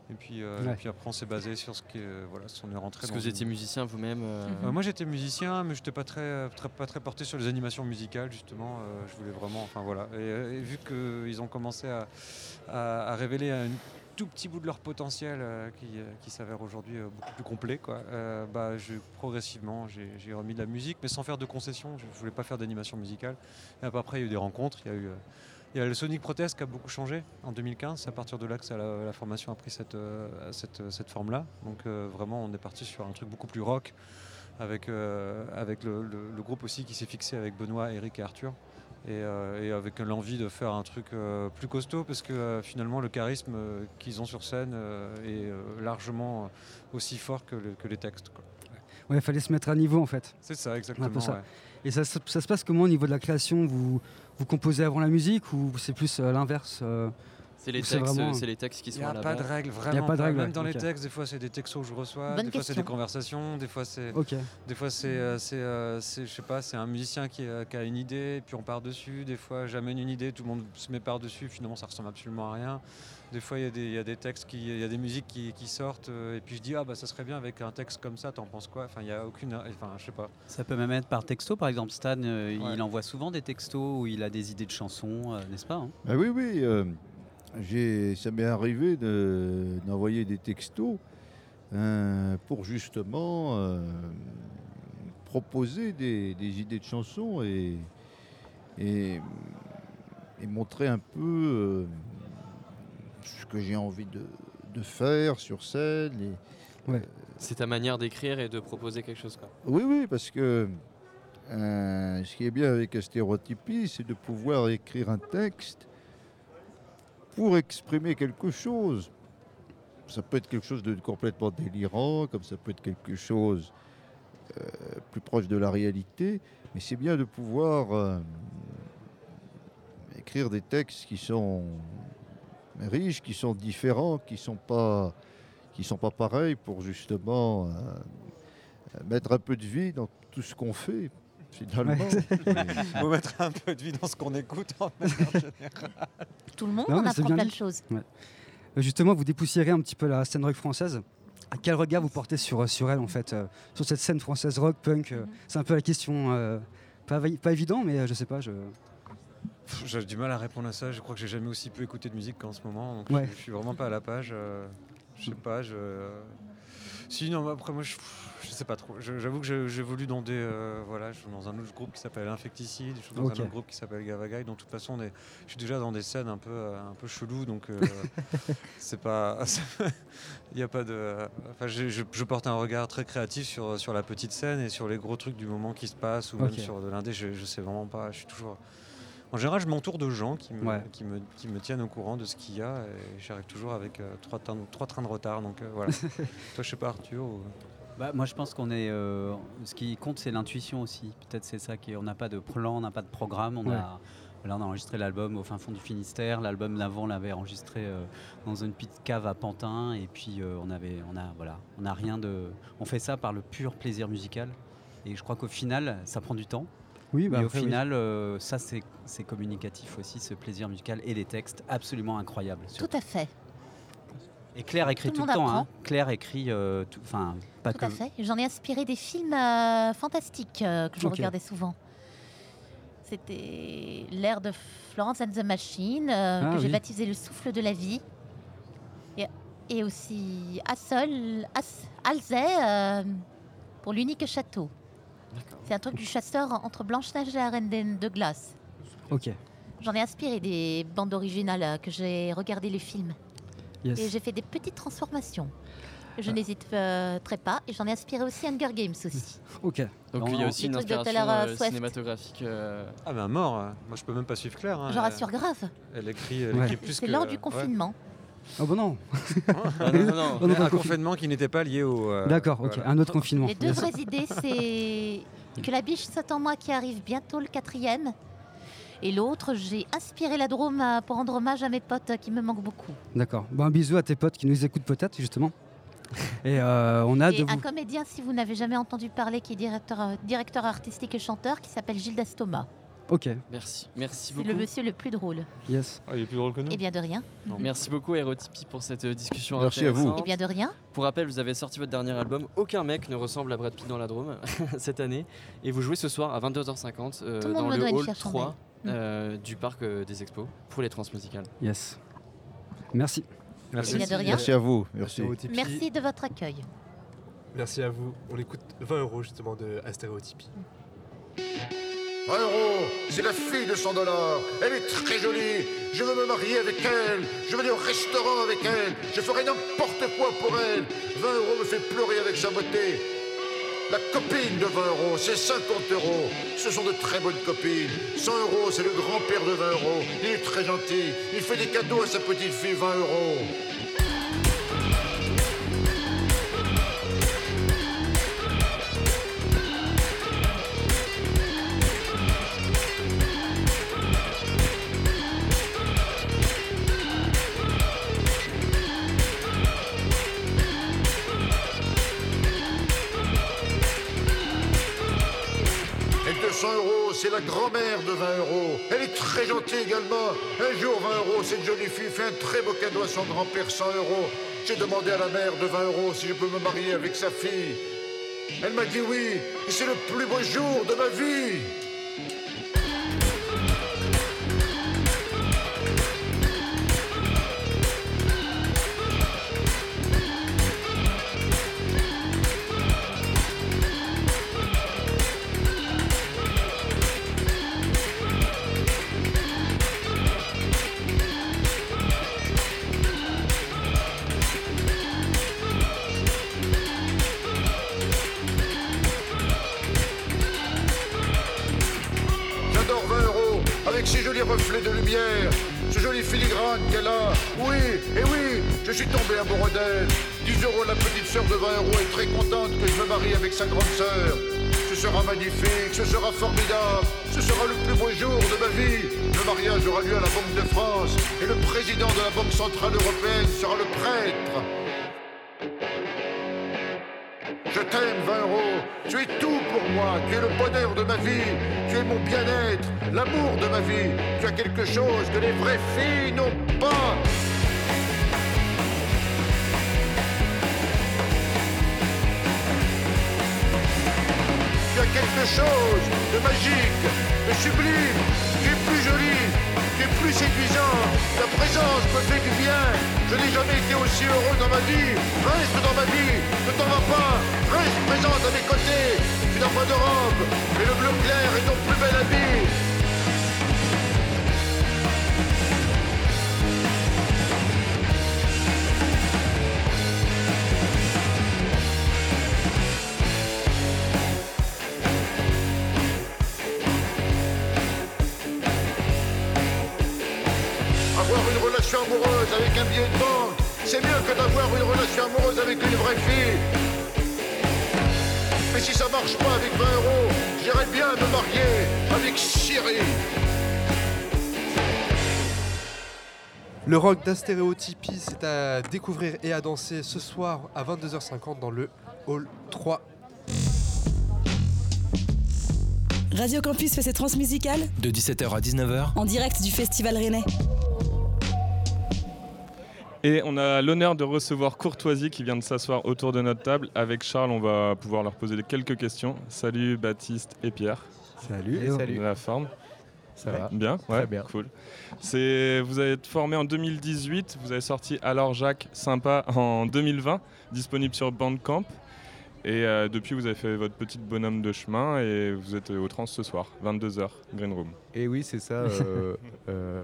Speaker 13: Et puis, euh,
Speaker 14: Ouais.
Speaker 13: et puis après, on s'est basé sur ce qui est, voilà, on est rentré
Speaker 14: Parce que vous
Speaker 13: une-
Speaker 14: étiez musicien vous-même. euh,
Speaker 13: euh, moi j'étais musicien, mais je n'étais pas très, très- pas très porté sur les animations musicales justement. Euh, je voulais vraiment, enfin voilà. Et, euh, et vu qu'ils ont commencé à, à- à révéler un tout petit bout de leur potentiel euh, qui, euh, qui s'avère aujourd'hui euh, beaucoup plus complet, quoi. euh, bah, je, progressivement j'ai remis de la musique, mais sans faire de concessions. Je ne voulais pas faire d'animation musicale. Et après il y a eu des rencontres, il y a eu. Euh, il y a le Sonic Protest qui a beaucoup changé en 2015. C'est à partir de là que ça- la, la formation a pris cette, euh, cette, cette forme-là. Donc euh, vraiment, on est parti sur un truc beaucoup plus rock, avec, euh, avec le, le- le groupe aussi qui s'est fixé avec Benoît, Eric et Arthur. Et, euh, et avec l'envie de faire un truc euh, plus costaud, parce que euh, finalement, le charisme euh, qu'ils ont sur scène euh, est euh, largement aussi fort que, le- que les textes. quoi.
Speaker 11: Ouais, il fallait se mettre à niveau en fait.
Speaker 13: C'est ça,
Speaker 11: Un peu
Speaker 13: exactement.
Speaker 11: ça.
Speaker 13: ouais.
Speaker 11: Et ça, se- ça se passe comment au niveau de la création? Vous, vous composez avant la musique ou c'est plus euh, l'inverse euh,
Speaker 14: C'est les textes,
Speaker 11: vraiment-
Speaker 14: c'est les textes qui
Speaker 13: Il
Speaker 14: sont
Speaker 13: n'y
Speaker 14: à
Speaker 13: a pas de règles,
Speaker 11: Il y a
Speaker 13: vraiment.
Speaker 11: pas de règles,
Speaker 13: Même
Speaker 11: ouais,
Speaker 13: dans les textes, des fois c'est des textos que je reçois,
Speaker 12: Bonne
Speaker 13: des fois c'est des conversations, des fois c'est.
Speaker 11: Ok.
Speaker 13: Des fois c'est, euh, c'est, euh, c'est- je sais pas, c'est un musicien qui, euh, qui a une idée, puis on part dessus. Des fois j'amène une idée, tout le monde se met par dessus. Finalement ça ressemble absolument à rien. Des fois il y, a des- il y a des textes, qui, il y a des musiques qui, qui sortent, euh, et puis je dis ah bah ça serait bien avec un texte comme ça. T'en penses quoi? Enfin il y a aucune, enfin je sais pas.
Speaker 15: Ça peut même être par texto, par exemple. Stan, euh,
Speaker 13: Ouais.
Speaker 15: il envoie souvent des textos où il a des idées de chansons, euh, n'est-ce pas hein?
Speaker 16: Ah oui, oui. euh, j'ai- ça m'est arrivé de- d'envoyer des textos euh, pour justement euh, proposer des, des idées de chansons et, et, et montrer un peu euh, ce que j'ai envie de, de faire sur scène. Et,
Speaker 11: Ouais.
Speaker 14: C'est ta manière d'écrire et de proposer quelque chose. Quoi.
Speaker 16: oui, oui, parce que euh, ce qui est bien avec la stéréotypie, c'est de pouvoir écrire un texte pour exprimer quelque chose. Ça peut être quelque chose de complètement délirant, comme ça peut être quelque chose euh, plus proche de la réalité, mais c'est bien de pouvoir euh, écrire des textes qui sont riches, qui sont différents, qui sont pas qui sont pas pareils pour justement euh, mettre un peu de vie dans tout ce qu'on fait finalement.
Speaker 13: Il <laughs> faut mettre un peu de vie dans ce qu'on écoute en générale.
Speaker 12: Tout le monde
Speaker 11: Non,
Speaker 12: en apprend
Speaker 11: bien
Speaker 12: plein de choses.
Speaker 11: Ouais. Euh, Justement, vous dépoussiérez un petit peu la scène rock française. À quel regard vous portez sur, euh, sur elle en fait euh, Sur cette scène française rock, punk euh, C'est un peu la question. euh, pas, pas évident, mais euh, je sais pas. Je...
Speaker 13: J'ai du mal à répondre à ça. Je crois que j'ai jamais aussi peu écouté de musique qu'en ce moment. Donc
Speaker 11: Ouais.
Speaker 13: je, je suis vraiment pas à la page. euh, je sais pas. Je... Si, non, après, moi, je, je sais pas trop. J'avoue que j'évolue dans des. euh, voilà, je suis dans un autre groupe qui s'appelle Infecticide. Je suis dans un autre groupe qui s'appelle Gavagai. Donc, de toute façon, on est- je suis déjà dans des scènes un peu, euh, un peu chelou. Donc, euh, <laughs> c'est pas. <laughs> Il n'y a pas de. Enfin, je, je porte un regard très créatif sur, sur la petite scène et sur les gros trucs du moment qui se passent ou même sur de l'indé. Je, je sais vraiment pas. Je suis toujours. En général, je m'entoure de gens qui me,
Speaker 11: Ouais.
Speaker 13: qui, me, qui me tiennent au courant de ce qu'il y a et j'arrive toujours avec euh, trois, trains, trois trains de retard. Donc euh, voilà. <laughs> Toi, je sais pas, Arthur. ou-
Speaker 15: Bah, moi, je pense qu'on est. euh, ce qui compte, c'est l'intuition aussi. Peut-être c'est ça qui. On n'a pas de plan, on n'a pas de programme. On
Speaker 11: Ouais.
Speaker 15: a. Là, on a enregistré l'album au fin fond du Finistère. L'album d'avant, on l'avait enregistré euh, dans une petite cave à Pantin. Et puis, euh, on avait, on a, voilà, on n'a rien de. On fait ça par le pur plaisir musical. Et je crois qu'au final, ça prend du temps.
Speaker 11: Oui, bah
Speaker 15: Mais au
Speaker 11: oui.
Speaker 15: final, euh, ça, c'est c'est communicatif aussi, ce plaisir musical et les textes absolument incroyables.
Speaker 12: Tout à fait.
Speaker 15: Et Claire écrit
Speaker 12: Tout
Speaker 15: tout,
Speaker 12: le
Speaker 15: le temps. hein. Claire écrit, euh, tout- enfin, pas
Speaker 12: Tout
Speaker 15: que.
Speaker 12: à fait. J'en ai inspiré des films euh, fantastiques euh, que je regardais souvent. C'était l'ère de Florence and the Machine, euh,
Speaker 11: Ah
Speaker 12: que j'ai baptisé Le souffle de la vie. Et, et aussi Assol, As, Alzey euh, pour l'unique château. C'est un truc du chasseur entre Blanche-Neige et la Reine des- de glace.
Speaker 11: Ok.
Speaker 12: J'en ai inspiré des bandes originales euh, que j'ai regardé les films.
Speaker 11: Yes.
Speaker 12: Et j'ai fait des petites transformations. Je n'hésite euh, très pas. Et j'en ai inspiré aussi Hunger Games aussi. <laughs>
Speaker 11: Ok.
Speaker 14: Donc
Speaker 15: Non,
Speaker 14: il y a aussi une inspiration euh,
Speaker 12: Swift.
Speaker 14: cinématographique. euh,
Speaker 13: Ah, ben mort. Moi, je peux même pas suivre Claire. hein.
Speaker 12: J'en
Speaker 13: Elle-
Speaker 12: rassure grave.
Speaker 13: Elle écrit, elle
Speaker 11: Ouais.
Speaker 13: écrit plus
Speaker 12: C'est
Speaker 13: que.
Speaker 12: lors du
Speaker 13: ouais.
Speaker 12: Confinement.
Speaker 11: Oh bah non.
Speaker 13: Ah, non, non, non.
Speaker 11: Oh, non,
Speaker 13: un confinement qui n'était pas lié au. euh,
Speaker 11: D'accord, ok.
Speaker 13: voilà.
Speaker 11: Un autre confinement.
Speaker 12: Les deux vraies idées, c'est que la biche saute en moi qui arrive bientôt le quatrième. Et l'autre, j'ai inspiré la Drôme pour rendre hommage à mes potes qui me manquent beaucoup.
Speaker 11: D'accord. Bon, un bisou à tes potes qui nous écoutent peut-être, justement. Et euh, on a
Speaker 12: Et
Speaker 11: de
Speaker 12: un
Speaker 11: vous.
Speaker 12: comédien, si vous n'avez jamais entendu parler, qui est directeur, euh, directeur artistique et chanteur, qui s'appelle Gilles Dastoma.
Speaker 11: Ok,
Speaker 14: Merci, merci
Speaker 12: C'est
Speaker 14: beaucoup.
Speaker 12: le monsieur le plus drôle.
Speaker 11: yes.
Speaker 3: Ah, il est plus drôle que nous
Speaker 12: Eh bien de rien.
Speaker 14: Merci beaucoup Aerotipi pour cette euh, discussion
Speaker 16: Merci à vous.
Speaker 14: intéressante.
Speaker 12: Eh bien de rien.
Speaker 14: Pour rappel, vous avez sorti votre dernier album. Aucun mec ne ressemble à Brad Pitt dans la Drôme <laughs> cette année. Et vous jouez ce soir à 22h50 euh, dans le hall
Speaker 12: fière chandelle.
Speaker 14: 3 euh, du parc euh, des expos pour les transmusicales.
Speaker 11: Yes. Merci.
Speaker 12: Eh bien de rien.
Speaker 16: Merci à vous. Merci.
Speaker 12: Merci de votre accueil.
Speaker 10: Merci à vous. On écoute 20 euros justement de Astéréotypie.
Speaker 17: 20 euros, c'est la fille de 100 dollars. Elle est très jolie. Je veux me marier avec elle. Je veux aller au restaurant avec elle. Je ferai n'importe quoi pour elle. 20 euros me fait pleurer avec sa beauté. La copine de 20 euros, c'est 50 euros. Ce sont de très bonnes copines. 100 euros, c'est le grand-père de 20 euros. Il est très gentil. Il fait des cadeaux à sa petite fille, 20 euros. C'est la grand-mère de 20 euros. Elle est très gentille également. Un jour, 20 euros, cette jolie fille fait un très beau cadeau à son grand-père, 100 euros. J'ai demandé à la mère de 20 euros si je peux me marier avec sa fille. Elle m'a dit oui, et c'est le plus beau jour de ma vie. Oui, et oui, je suis tombé amoureux d'elle. 10 euros, la petite sœur de 20 euros est très contente que je me marie avec sa grande sœur. Ce sera magnifique, ce sera formidable, ce sera le plus beau jour de ma vie. Le mariage aura lieu à la Banque de France et le président de la Banque Centrale Européenne sera le prêtre. Je t'aime, 20 euros. Tu es tout pour moi. Tu es le bonheur de ma vie. Tu es mon bien-être, l'amour de ma vie. Tu as quelque chose que les vraies filles n'ont pas. Tu as quelque chose de magique, de sublime. Tu es plus jolie, plus séduisant. Ta présence me fait du bien. Je n'ai jamais été aussi heureux dans ma vie. Reste dans ma vie, ne t'en vas pas. Reste présente à mes côtés. Tu n'as pas de robe, mais le bleu clair est ton plus bel habit. Relation amoureuse avec un billet de banque, c'est mieux que d'avoir une relation amoureuse avec une vraie fille. Mais si ça marche pas avec 20 euros, j'irais bien me marier avec Cyril.
Speaker 10: Le rock d'Astéréotypie, c'est à découvrir et à danser ce soir à 22h50 dans le Hall 3.
Speaker 8: Radio Campus fait ses transmusicales
Speaker 9: De 17h à 19h,
Speaker 8: en direct du Festival Rennais.
Speaker 3: Et on a l'honneur de recevoir Courtoisie qui vient de s'asseoir autour de notre table. Avec Charles, on va pouvoir leur poser quelques questions. Salut Baptiste et Pierre.
Speaker 18: Salut,
Speaker 11: Hello.
Speaker 18: salut.
Speaker 3: De la forme.
Speaker 18: Ça
Speaker 3: Ouais.
Speaker 18: va
Speaker 3: Bien,
Speaker 18: Très
Speaker 3: ouais,
Speaker 18: bien.
Speaker 3: cool. C'est, vous avez été formé en 2018, vous avez sorti Alors Jacques Sympa en 2020, disponible sur Bandcamp. Et euh, depuis, vous avez fait votre petite bonhomme de chemin et vous êtes au trans ce soir, 22h, Green Room.
Speaker 18: Et oui, c'est ça. euh, <laughs> euh,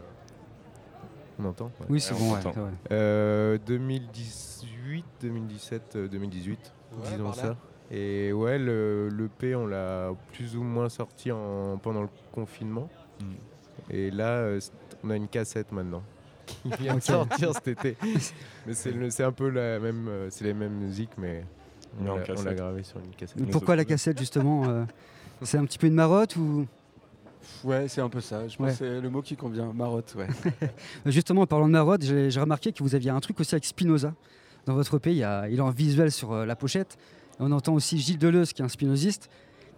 Speaker 18: on entend ouais.
Speaker 11: Oui, c'est
Speaker 3: on
Speaker 11: bon, ouais,
Speaker 3: t'entend.
Speaker 11: ouais.
Speaker 18: Euh, 2018, 2017, euh, 2018,
Speaker 10: Ouais,
Speaker 18: disons ça. Et ouais, le, le P, on l'a plus ou moins sorti en, pendant le confinement. Et là, euh, on a une cassette maintenant. Qui <laughs> vient de sortir cet été. <laughs> Mais c'est le- c'est un peu la même, euh, c'est les mêmes musiques, mais on l'a- gravé sur une cassette.
Speaker 11: Pourquoi la cassette justement euh, <laughs> C'est un petit peu une marotte ou
Speaker 19: Ouais, c'est un peu ça. Je pense
Speaker 11: Ouais.
Speaker 19: que c'est le mot qui convient. Marotte, ouais. <laughs>
Speaker 11: Justement, en parlant de marotte, j'ai j'ai remarqué que vous aviez un truc aussi avec Spinoza. dans votre EP, il, y a, il est en visuel sur euh, la pochette. Et on entend aussi Gilles Deleuze, qui est un spinoziste.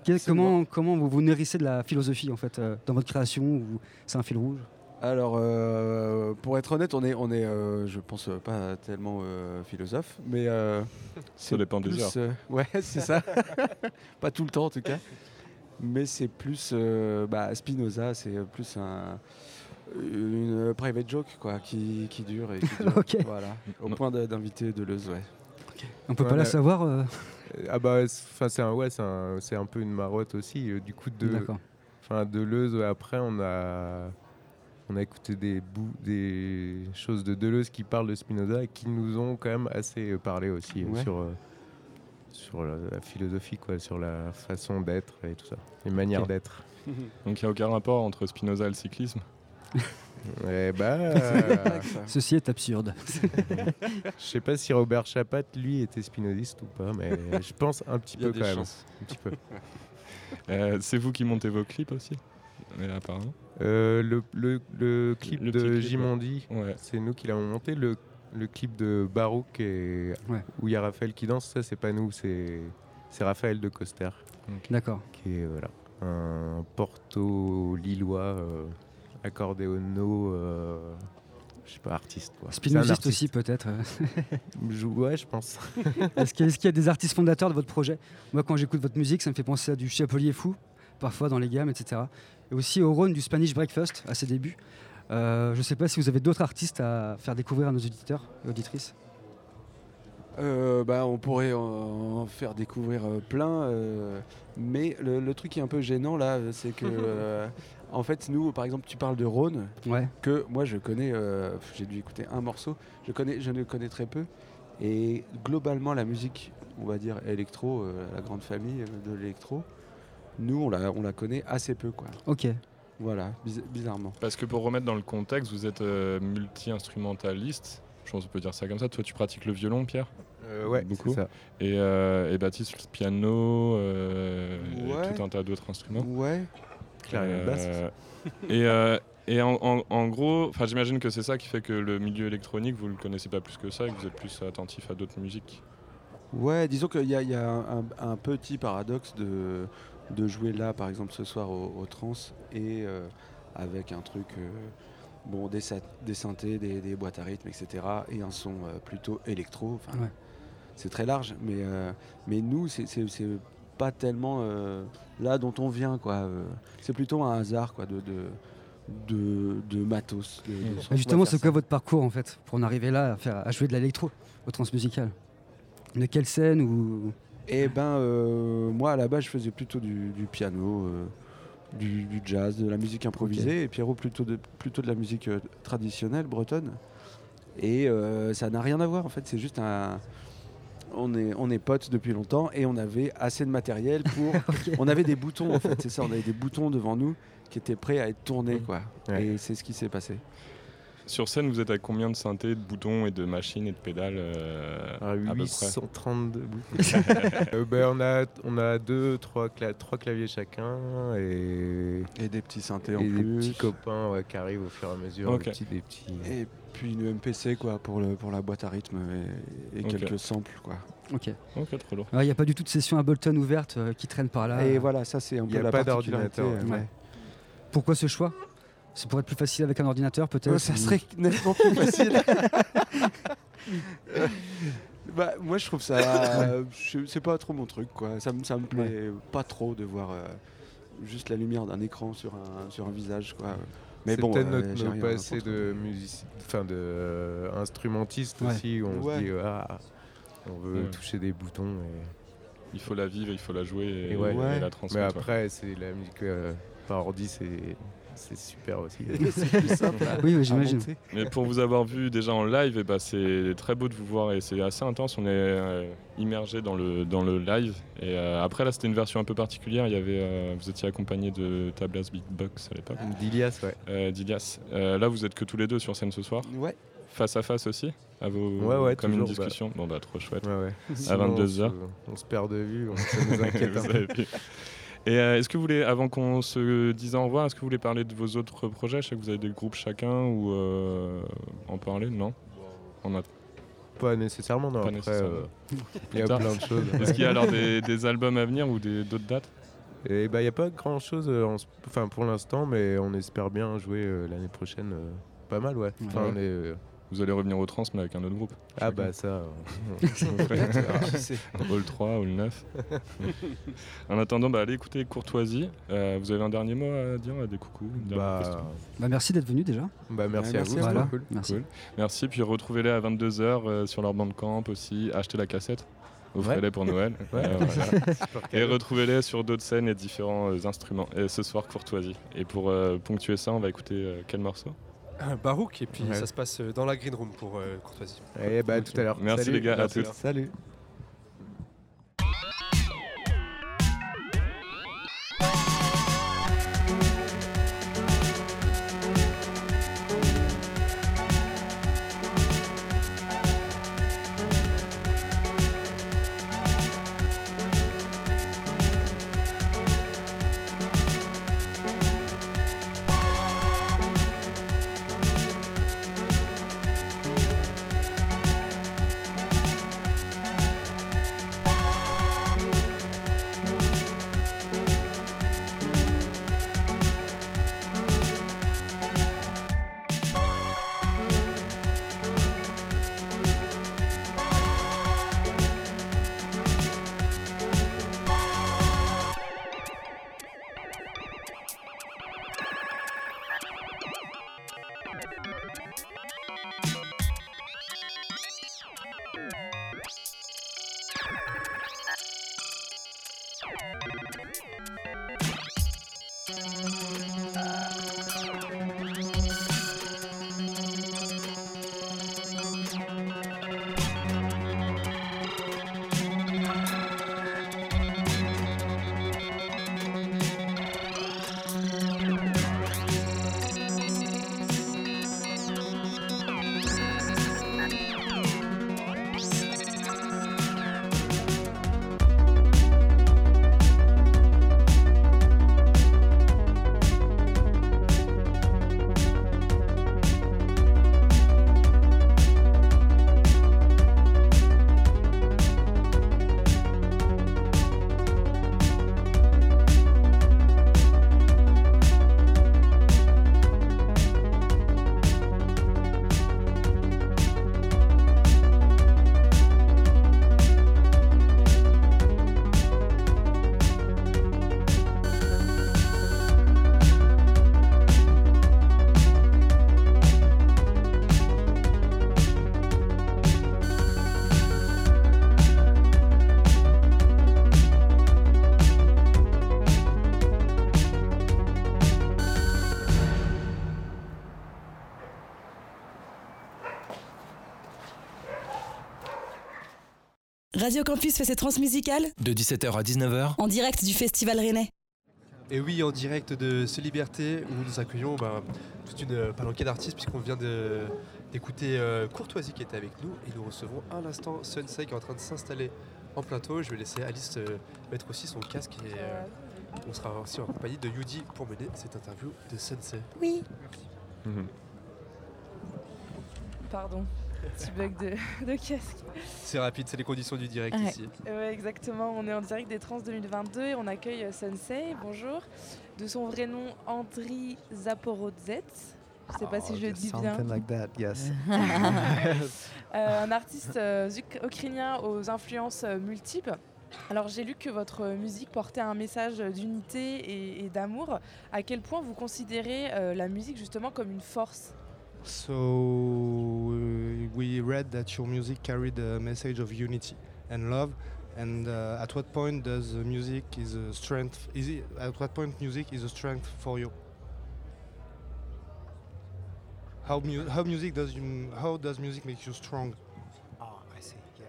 Speaker 11: Quel- comment, comment vous vous nourrissez de la philosophie en fait euh, dans votre création ou C'est un fil rouge?
Speaker 19: Alors, euh, pour être honnête, on est, on est euh, je pense, euh, pas tellement euh, philosophe, mais. euh, c'est
Speaker 3: dépend des
Speaker 19: plus,
Speaker 3: heures.
Speaker 19: euh, <laughs> ouais, c'est ça. <laughs> pas tout le temps en tout cas. Mais c'est plus. euh, bah, Spinoza, c'est plus un. Une private joke quoi, qui, qui dure et qui <laughs> dure.
Speaker 11: Ok.
Speaker 19: Voilà, au point de- d'inviter Deleuze, ouais.
Speaker 11: On peut pas la savoir euh,
Speaker 18: Ah bah, c'est- enfin c'est un, ouais, c'est un, c'est un peu une marotte aussi. euh, du coup de, enfin Deleuze. ouais, après on a, on a écouté des bouts, des choses de Deleuze qui parlent de Spinoza et qui nous ont quand même assez euh, parlé aussi euh,
Speaker 19: Ouais.
Speaker 18: sur, euh, sur la, la philosophie quoi, sur la façon d'être et tout ça, les manières d'être. <laughs>
Speaker 3: Donc il n'y a aucun rapport entre Spinoza et le cyclisme? <laughs>
Speaker 18: Eh bah, <laughs>
Speaker 11: Ceci est absurde.
Speaker 18: Je sais pas si Robert Chapat, lui, était spinoziste ou pas, mais je pense un petit
Speaker 3: Il y a
Speaker 18: peu
Speaker 3: des
Speaker 18: quand même.
Speaker 3: chances.
Speaker 18: Un petit peu.
Speaker 3: Euh, c'est vous qui montez vos clips aussi? Euh, Apparemment.
Speaker 18: Euh, le, le- le clip
Speaker 3: Le
Speaker 18: de
Speaker 3: clip,
Speaker 18: Jimondi,
Speaker 3: ouais.
Speaker 18: c'est nous qui l'avons monté. Le, le clip de Barouk et où il y a Raphaël qui danse, ça c'est pas nous, c'est c'est Raphaël de Coster.
Speaker 11: D'accord.
Speaker 18: Qui est voilà, un porto lillois, euh, accordéono, euh, je sais pas, artiste. Quoi. Artiste.
Speaker 11: aussi peut-être. <laughs>
Speaker 18: Je- ouais, je pense. <laughs>
Speaker 11: Est-ce qu'il y, a- est-ce qu'il y a des artistes fondateurs de votre projet? Moi, quand j'écoute votre musique, ça me fait penser à du Chapelier Fou, parfois dans les gammes, etc. Et aussi au Rhône du Spanish Breakfast à ses débuts. Euh, je ne sais pas si vous avez d'autres artistes à faire découvrir à nos auditeurs et auditrices.
Speaker 19: Euh, bah, on pourrait en, faire découvrir euh, plein, euh, mais le, le truc qui est un peu gênant là, c'est que <laughs> euh, en fait nous, par exemple, tu parles de Rhône,
Speaker 11: Ouais.
Speaker 19: que moi je connais, j'ai dû écouter un morceau, je connais, je ne connais très peu, et globalement la musique, on va dire électro, la grande famille de l'électro, nous on la, on la connaît assez peu quoi.
Speaker 11: Ok.
Speaker 19: Voilà, biz- bizarrement.
Speaker 3: Parce que pour remettre dans le contexte, vous êtes euh, multi-instrumentaliste. Je pense qu'on peut dire ça comme ça. Toi, tu pratiques le violon, Pierre?
Speaker 18: Euh, ouais,
Speaker 3: beaucoup.
Speaker 18: c'est ça.
Speaker 3: Et, euh, et Baptiste, le piano, euh, et
Speaker 19: Ouais.
Speaker 3: tout un tas d'autres instruments.
Speaker 19: Ouais.
Speaker 18: Clarinette basse.
Speaker 3: Et euh, et en, en- en gros, enfin, j'imagine que c'est ça qui fait que le milieu électronique, vous le connaissez pas plus que ça et que vous êtes plus attentif à d'autres musiques.
Speaker 19: Ouais, disons qu'il y a, il y a un, un petit paradoxe de, de jouer là, par exemple, ce soir au, au trans et euh, avec un truc, euh, bon, des, des synthés, des, des boîtes à rythme, etc. et un son euh, plutôt électro.
Speaker 11: Ouais.
Speaker 19: C'est très large, mais, mais nous, c'est- pas tellement là dont on vient, quoi. c'est plutôt un hasard, quoi, de, de, de, de matos. de- de
Speaker 11: Bah, justement, c'est quoi votre parcours en fait pour en arriver là à, faire, à jouer de l'électro au transmusical De quelle scène ou
Speaker 19: Eh ben, euh, moi à la base, je faisais plutôt du, du piano, euh, du, du jazz, de la musique improvisée, et Pierrot plutôt de, plutôt de la musique euh, traditionnelle bretonne. Et ça n'a rien à voir en fait, c'est juste un. On est, on est potes depuis longtemps et on avait assez de matériel pour. <laughs> On avait des boutons en fait, c'est ça, on avait des boutons devant nous qui étaient prêts à être tournés quoi. Et c'est ce qui s'est passé.
Speaker 3: Sur scène, vous êtes avec combien de synthés, de boutons et de machines et de pédales euh, à peu près
Speaker 18: 832 boutons. <laughs> Euh, ben, on a on a deux trois, cla- trois claviers chacun et
Speaker 19: et des petits synthés en
Speaker 18: et
Speaker 19: plus.
Speaker 18: des petits copains ouais, qui arrivent au fur et à mesure des petits, des petits
Speaker 19: Et puis une MPC quoi pour, le, pour la boîte à rythme et, quelques samples quoi.
Speaker 11: Ok.
Speaker 3: Ok, trop lourd.
Speaker 11: Il n'y a pas du tout de session Ableton ouverte euh, qui traîne par là.
Speaker 19: Et
Speaker 11: euh.
Speaker 19: voilà, ça c'est un
Speaker 18: Il
Speaker 19: peu
Speaker 18: y a
Speaker 19: la
Speaker 18: pas
Speaker 19: particularité. euh,
Speaker 11: Ouais. Pourquoi ce choix? C'est pour être plus facile avec un ordinateur peut-être
Speaker 19: Ouais, ça serait nettement plus facile. <laughs> bah, moi je trouve ça. euh, c'est pas trop mon truc quoi. Ça, me- ça me plaît pas trop de voir euh, juste la lumière d'un écran sur un, sur un visage quoi. Mais
Speaker 18: c'est
Speaker 19: bon,
Speaker 18: peut-être
Speaker 19: euh,
Speaker 18: notre, passés
Speaker 19: contre.
Speaker 18: de music... enfin de euh, instrumentistes
Speaker 11: Ouais.
Speaker 18: aussi où on
Speaker 19: Ouais.
Speaker 18: se dit ah, on veut
Speaker 3: Ouais.
Speaker 18: toucher des boutons et,
Speaker 3: Il faut la vivre, il faut la jouer et,
Speaker 18: et ouais.
Speaker 3: et la
Speaker 18: mais
Speaker 3: transmettre. ouais.
Speaker 18: après c'est la musique euh, par ordi c'est c'est super aussi <laughs>
Speaker 19: C'est plus simple <laughs>
Speaker 11: Oui, oui, j'imagine.
Speaker 3: Mais pour vous avoir vu déjà en live, eh ben, c'est très beau de vous voir et c'est assez intense. On est euh, immergé dans le, dans le live. Et euh, après, là, c'était une version un peu particulière. Il y avait, euh, vous étiez accompagné de Tablas Beatbox à l'époque.
Speaker 18: d'Ilias ouais
Speaker 3: Euh, d'Ilias. Euh, là, vous êtes que tous les deux sur scène ce soir.
Speaker 19: Ouais.
Speaker 3: Face à face aussi à vos,
Speaker 18: Ouais, ouais,
Speaker 3: Comme
Speaker 18: toujours,
Speaker 3: une
Speaker 18: bah.
Speaker 3: discussion. Bon, bah, trop chouette.
Speaker 18: ouais, ouais.
Speaker 3: À
Speaker 18: Sinon, on
Speaker 3: 22h.
Speaker 18: se- on se perd de vue on, ça nous inquiète
Speaker 3: Et euh, est-ce que vous voulez, avant qu'on se dise au revoir, est-ce que vous voulez parler de vos autres projets? Je sais que vous avez des groupes chacun ou euh, en parler Non? On a...
Speaker 18: Pas nécessairement, non.
Speaker 3: Pas
Speaker 18: Après,
Speaker 3: nécessairement.
Speaker 18: euh, il y a plein de choses.
Speaker 3: Est-ce qu'il y a alors des, des albums à venir ou d'autres dates?
Speaker 18: Et bah, il n'y a pas grand chose enfin, pour l'instant, mais on espère bien jouer l'année prochaine. pas mal, ouais. Enfin,
Speaker 3: Ouais.
Speaker 18: on est,
Speaker 3: Vous allez revenir au trans, mais avec un autre groupe.
Speaker 18: Ah bah ça, euh, <laughs> <laughs>
Speaker 3: Hall 3, Hall 9. <laughs> en attendant, bah, allez écouter Courtoisie. Euh, vous avez un dernier mot à dire Des dernière
Speaker 18: Bah,
Speaker 11: Bah, merci d'être venu déjà.
Speaker 18: Bah, merci à vous,
Speaker 11: Voilà,
Speaker 18: c'était cool.
Speaker 11: Merci.
Speaker 3: Cool. Merci. Puis retrouvez-les à 22h sur leur bandcamp aussi. Achetez la cassette. Offrez-les
Speaker 18: Ouais.
Speaker 3: pour Noël.
Speaker 18: Ouais.
Speaker 3: Euh, voilà.
Speaker 18: Super
Speaker 3: et retrouvez-les sur d'autres scènes et différents euh, instruments. Et ce soir, Courtoisie. Et pour euh, ponctuer ça, on va écouter euh, quel morceau? <coughs>
Speaker 10: Barouk, et puis
Speaker 3: Ouais.
Speaker 10: ça se passe euh, dans la green room pour euh, Courtoisie.
Speaker 18: Et bah, à tout à l'heure.
Speaker 3: Merci
Speaker 18: Salut.
Speaker 3: les gars, à toutes.
Speaker 18: Salut.
Speaker 8: Radio Campus fait ses transmusicales
Speaker 9: De 17h à 19h,
Speaker 8: en direct du Festival Rennais.
Speaker 10: Et oui, en direct de Ce Liberté, où nous accueillons ben, toute une euh, palanquée d'artistes, puisqu'on vient d'écouter euh, Courtoisie qui était avec nous, et nous recevons à l'instant Sunsei qui est en train de s'installer en plateau. Je vais laisser Alice euh, mettre aussi son casque, et euh, on sera aussi en compagnie de Yudi pour mener cette interview de Sensei.
Speaker 20: Oui. Pardon, petit bug de, de casque.
Speaker 10: C'est rapide, c'est les conditions du direct
Speaker 20: Ouais.
Speaker 10: ici.
Speaker 20: Ouais, exactement, on est en direct des Trans 2022 et on accueille Sensei, bonjour, de son vrai nom Andri Zaporodzet. Je sais pas si je le dis bien.
Speaker 21: Something like that, yes. <laughs>
Speaker 20: Euh, un artiste euh, uk- ukrainien aux influences euh, multiples. Alors j'ai lu que votre musique portait un message d'unité et, et d'amour. À quel point vous considérez euh, la musique justement comme une force?
Speaker 21: So uh, we read that your music carried a message of unity and love. And uh, at what point does music is a strength? Is it, at what point music is a strength for you? How, mu- how music does you, how does music make you strong?
Speaker 22: Oh, I see. Yeah,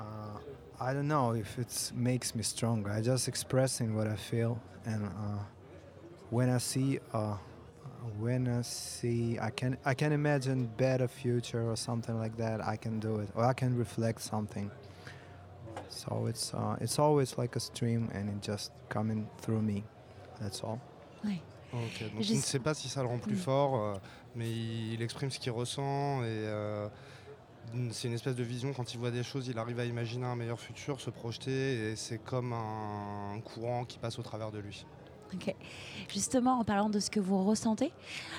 Speaker 22: yeah. Uh, I don't know if it makes me stronger. I just expressing what I feel, and uh, when I see, uh, when I see, I can I can imagine better future or something like that. I can do it, or I can reflect something. So it's uh, it's always like a stream, and it just coming through me. That's all.
Speaker 20: Oui.
Speaker 21: Ok, donc
Speaker 23: Je
Speaker 21: ne
Speaker 23: sais-
Speaker 21: pas si ça le rend plus
Speaker 23: Mm.
Speaker 21: fort, euh, mais il, il exprime ce qu'il ressent et euh, c'est une espèce de vision. Quand il voit des choses, il arrive à imaginer un meilleur futur, se projeter et c'est comme un courant qui passe au travers de lui.
Speaker 23: Ok. Justement, en parlant de ce que vous ressentez,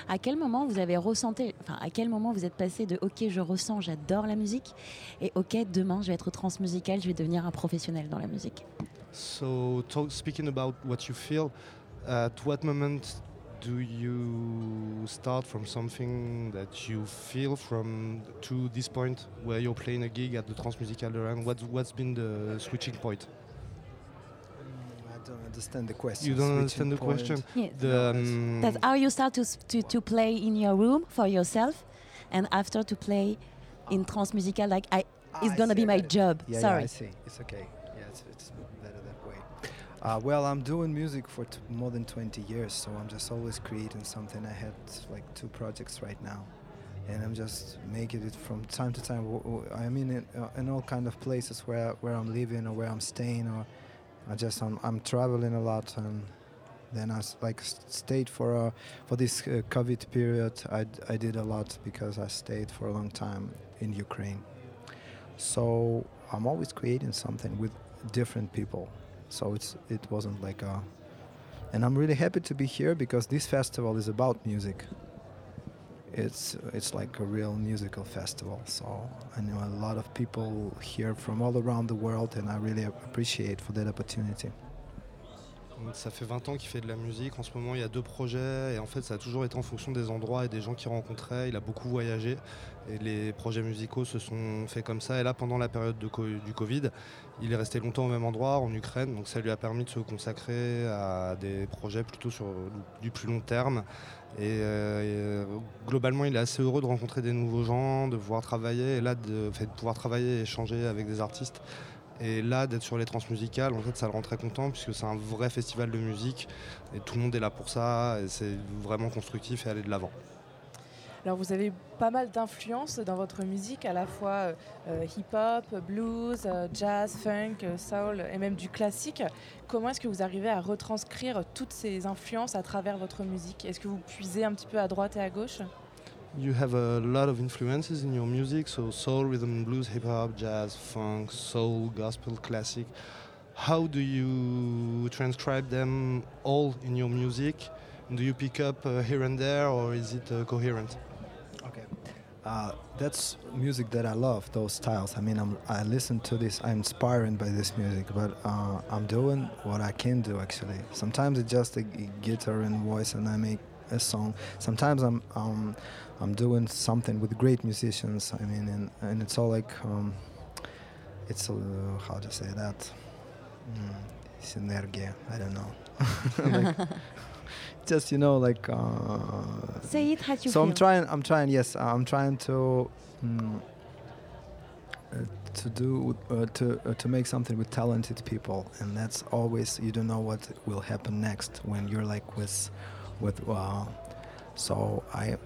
Speaker 23: à quel moment vous avez ressenti, enfin, à quel moment vous êtes passé de OK, je ressens, j'adore la musique, et OK, demain, je vais être transmusicale, je vais devenir un professionnel dans la musique?
Speaker 21: So, talk, speaking about what you feel, at what moment do you start from something that you feel from to this point where you're playing a gig at the Transmusical Around? What, what's been the switching point?
Speaker 22: I don't understand the question.
Speaker 21: You don't understand the question?
Speaker 23: Yes.
Speaker 21: The, um,
Speaker 23: That's how you start to, s- to, to play in your room for yourself, and after to play in transmusical, like I, it's
Speaker 22: I
Speaker 23: gonna
Speaker 22: see,
Speaker 23: be my job.
Speaker 22: Yeah,
Speaker 23: Sorry.
Speaker 22: Yeah, I see. It's okay. Yeah, it's, it's better that way. Uh, well, I'm doing music for t- more than 20 years, so I'm just always creating something. I had like two projects right now, and I'm just making it from time to time. W- w- I'm in it, uh, in all kind of places where where I'm living or where I'm staying, or I just I'm, I'm traveling a lot and. Then I like stayed for uh, for this uh, COVID period. I I did a lot because I stayed for a long time in Ukraine. So I'm always creating something with different people. So it's it wasn't like a and I'm really happy to be here because this festival is about music. It's it's like a real musical festival. So I know a lot of people here from all around the world and I really appreciate for that opportunity.
Speaker 21: Ça fait 20 ans qu'il fait de la musique. En ce moment, il y a deux projets. Et en fait, ça a toujours été en fonction des endroits et des gens qu'il rencontrait. Il a beaucoup voyagé. Et les projets musicaux se sont faits comme ça. Et là, pendant la période du Covid, il est resté longtemps au même endroit, en Ukraine. Donc ça lui a permis de se consacrer à des projets plutôt sur du plus long terme. Et, euh, euh, globalement, il est assez heureux de rencontrer des nouveaux gens, de pouvoir travailler. Et là, de pouvoir travailler et échanger avec des artistes. Et là, d'être sur les transmusicales, en fait, ça le rend très content puisque c'est un vrai festival de musique et tout le monde est là pour ça. Et c'est vraiment constructif et aller de l'avant.
Speaker 20: Alors vous avez pas mal d'influences dans votre musique, à la fois euh, euh, hip-hop, blues, euh, jazz, funk, soul et même du classique. Comment est-ce que vous arrivez à retranscrire toutes ces influences à travers votre musique? Est-ce que vous puisez un petit peu à droite et à gauche?
Speaker 21: You have a lot of influences in your music, so soul, rhythm, blues, hip hop, jazz, funk, soul, gospel, classic. How do you transcribe them all in your music? Do you pick up uh, here and there, or is it uh, coherent?
Speaker 22: Okay, uh, that's music that I love. Those styles. I mean, I'm, I listen to this. I'm inspired by this music, but uh, I'm doing what I can do. Actually, sometimes it's just a guitar and voice, and I make a song. Sometimes I'm um, I'm doing something with great musicians. I mean, and, and it's all like um, it's uh, how to say that. Mm, synergia. I don't know. <laughs> like, <laughs> just you know, like. Uh,
Speaker 23: Say it how you
Speaker 22: so I'm trying. I'm trying. Yes, I'm trying to. mm, uh, to do uh, to uh, to make something with talented people, and that's always you don't know what will happen next when you're like with, with. Uh, so I,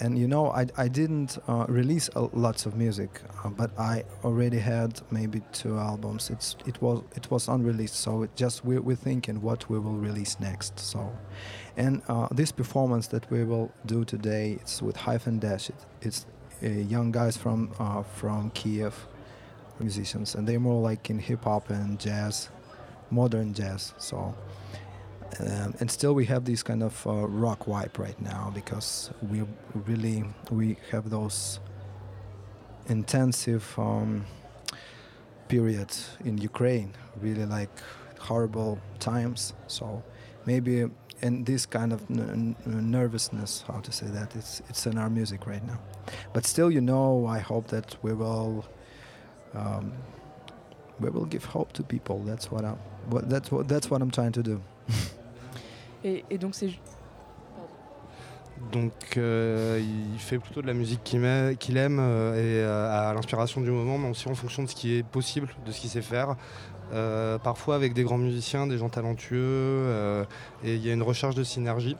Speaker 22: and you know I I didn't uh, release a, lots of music, uh, but I already had maybe two albums. It's it was it was unreleased, so just we're, we're thinking what we will release next. So, and uh, this performance that we will do today, it's with Hyphen Dash. It, it's uh, young guys from uh, from Kiev, musicians, and they're more like in hip hop and jazz, modern jazz. So, um, and still we have this kind of uh, rock vibe right now because we really we have those intensive um, periods in Ukraine, really like horrible times. So maybe and this kind of nervousness, how to say that, it's it's in our music right now. But still, you know, I hope that we will um, we will give hope to people. That's what I what that's what that's what I'm trying to do. <laughs>
Speaker 20: et, donc c'est
Speaker 21: Donc euh, il fait plutôt de la musique qu'il aime, euh, et euh, à l'inspiration du moment, mais aussi en fonction de ce qui est possible, de ce qu'il sait faire. Parfois avec des grands musiciens, des gens talentueux, et il y a une recherche de synergie.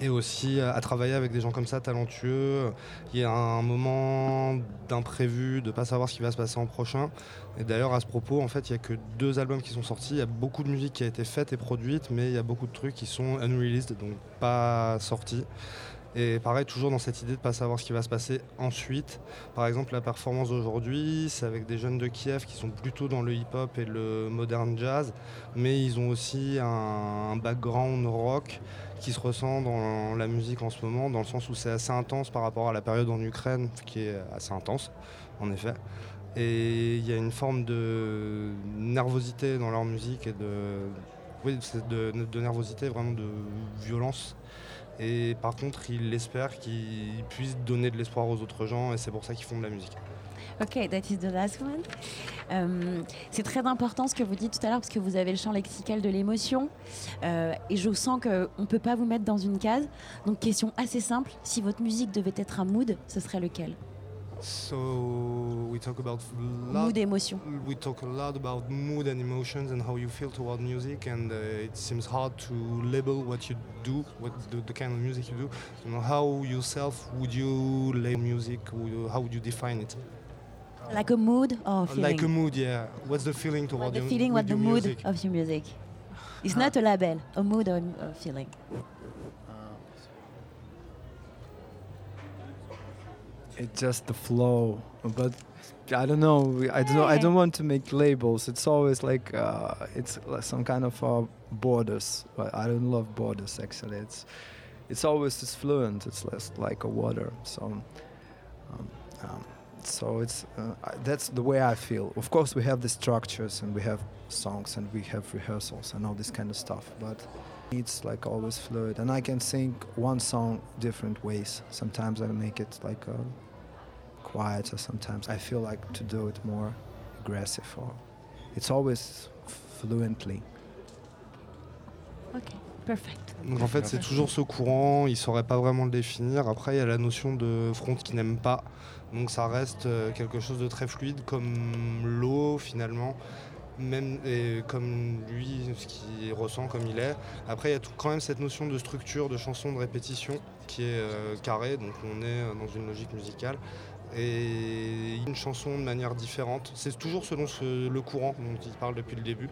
Speaker 21: Et aussi à travailler avec des gens comme ça talentueux. Il y a un moment d'imprévu, de pas savoir ce qui va se passer en prochain. Et d'ailleurs à ce propos, en fait, il y a que deux albums qui sont sortis. Il y a beaucoup de musique qui a été faite et produite, mais il y a beaucoup de trucs qui sont unreleased, donc pas sortis. Et pareil, toujours dans cette idée de ne pas savoir ce qui va se passer ensuite. Par exemple, la performance d'aujourd'hui, c'est avec des jeunes de Kiev qui sont plutôt dans le hip-hop et le modern jazz, mais ils ont aussi un background rock qui se ressent dans la musique en ce moment, dans le sens où c'est assez intense par rapport à la période en Ukraine, qui est assez intense, en effet. Et il y a une forme de nervosité dans leur musique et de, oui, de, de nervosité, vraiment de violence et par contre, ils espèrent qu'ils puissent donner de l'espoir aux autres gens et c'est pour ça qu'ils font de la musique.
Speaker 23: Ok, that is the last one. Euh, c'est très important ce que vous dites tout à l'heure parce que vous avez le champ lexical de l'émotion euh, et je sens qu'on ne peut pas vous mettre dans une case. Donc question assez simple, si votre musique devait être un mood, ce serait lequel?
Speaker 21: So we talk about
Speaker 23: mood emotion.
Speaker 21: We talk a lot about mood and emotions and how you feel toward music, and uh, it seems hard to label what you do, what the, the kind of music you do. You know, how yourself would you label music? How would you define it?
Speaker 23: Like a mood or feeling?
Speaker 21: Like a mood, yeah. What's the feeling toward
Speaker 23: what the
Speaker 21: your,
Speaker 23: feeling? What the mood
Speaker 21: music?
Speaker 23: of your music? It's not a label, a mood or a feeling.
Speaker 22: it's just the flow but i don't know i don't know i don't want to make labels it's always like uh, it's like some kind of uh, borders but i don't love borders actually it's it's always just fluent it's less like a water so um, um, so it's uh, that's the way i feel of course we have the structures and we have songs and we have rehearsals and all this kind of stuff but it's like always fluid and i can sing one song different ways sometimes i make it like uh, quieter sometimes i feel like to do it more aggressive or it's always fluently
Speaker 23: Ok, perfect.
Speaker 21: Donc en fait, c'est toujours ce courant, il saurait pas vraiment le définir. Après, il y a la notion de front qui n'aime pas. Donc ça reste euh, quelque chose de très fluide, comme l'eau finalement, même et comme lui, ce qu'il ressent, comme il est. Après, il y a quand même cette notion de structure, de chanson, de répétition qui est euh, carrée, donc on est euh, dans une logique musicale. Et une chanson de manière différente. C'est toujours selon le courant dont il parle depuis le début.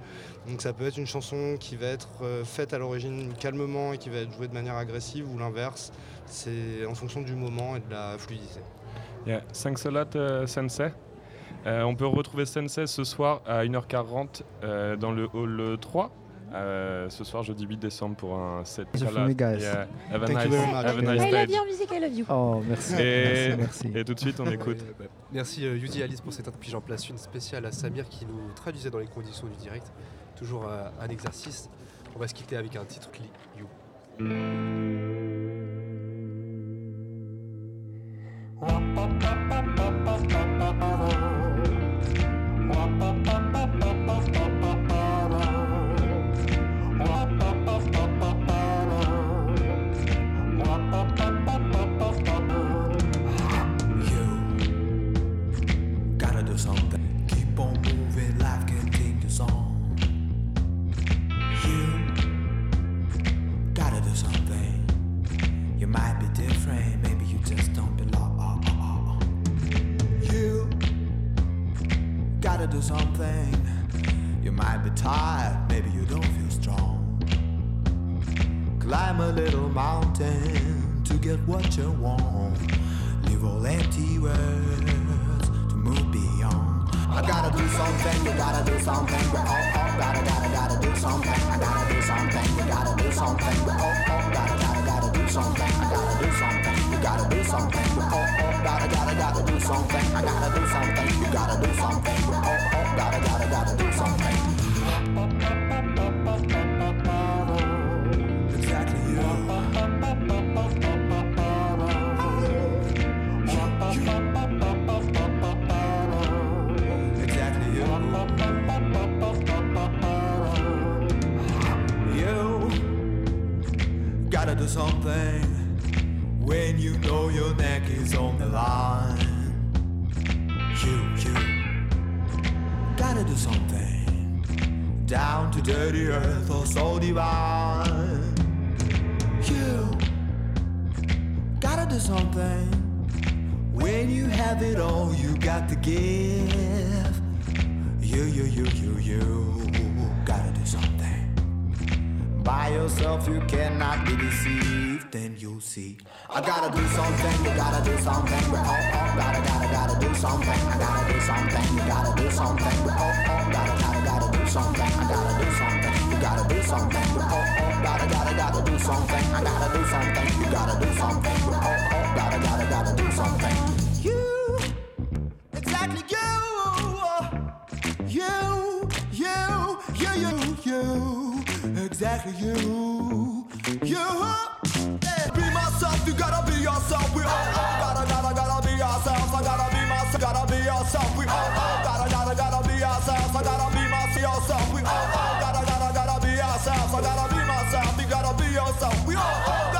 Speaker 21: Donc ça peut être une chanson qui va être faite à l'origine calmement et qui va être jouée de manière agressive ou l'inverse. C'est en fonction du moment et de la fluidité.
Speaker 3: Yeah. Thanks a lot, euh, Sensei. Euh, on peut retrouver Sensei ce soir à 1h40 euh, dans le hall 3. Euh, ce soir, jeudi 8 décembre, pour un set gala.
Speaker 22: me, guys.
Speaker 3: Yeah. Have a
Speaker 22: Thank you
Speaker 3: nice,
Speaker 22: very much.
Speaker 3: have a
Speaker 22: I
Speaker 3: nice
Speaker 23: I
Speaker 3: day.
Speaker 23: love your music, I love you.
Speaker 22: Oh, merci.
Speaker 3: Et,
Speaker 22: Merci, merci.
Speaker 3: et tout de suite, on écoute.
Speaker 10: Ouais, bah, merci Yuzi et Alice pour cette intro. Puis j'en place une spéciale à Samir qui nous traduisait dans les conditions du direct. Toujours un exercice. On va se quitter avec un titre qui You.
Speaker 2: Might be different, maybe you just don't gotta do something. You might be tired, maybe you don't feel strong. Climb a little mountain to get what you want. Leave all empty words to move beyond. I gotta do something, you gotta do something. We all, all gotta, gotta, gotta do something. I gotta do something, you gotta do something. We all gotta, gotta, gotta do something. I gotta do something, gotta do something. All, all gotta, gotta, gotta do something. I gotta do something, you gotta do something. All, all gotta, gotta, gotta do something. Exactly you. Exactly you. You gotta do something you know your neck is on the line. You, you gotta do something down to dirty earth or so divine. You gotta do something. When you have it all, you got to give. You, you, you, you, you. By yourself, you cannot be deceived. Then you'll see. I gotta do something, you gotta do something. We all, all gotta, gotta, gotta do something. I gotta do something, you gotta do something. We all, all gotta, gotta, gotta do something. I gotta do something, you gotta do something. We all, all gotta, gotta, gotta do something. I gotta do something, you gotta do something. We all, all gotta, gotta, gotta do something. Exactly you, you. Be myself, you gotta be yourself. We all, all gotta, gotta, gotta be ourselves. I gotta be myself, gotta be yourself. We all, all gotta, gotta, gotta be ourselves. I gotta be myself. We all, all gotta, gotta, gotta be ourselves. I gotta be myself, you gotta be yourself. We all, all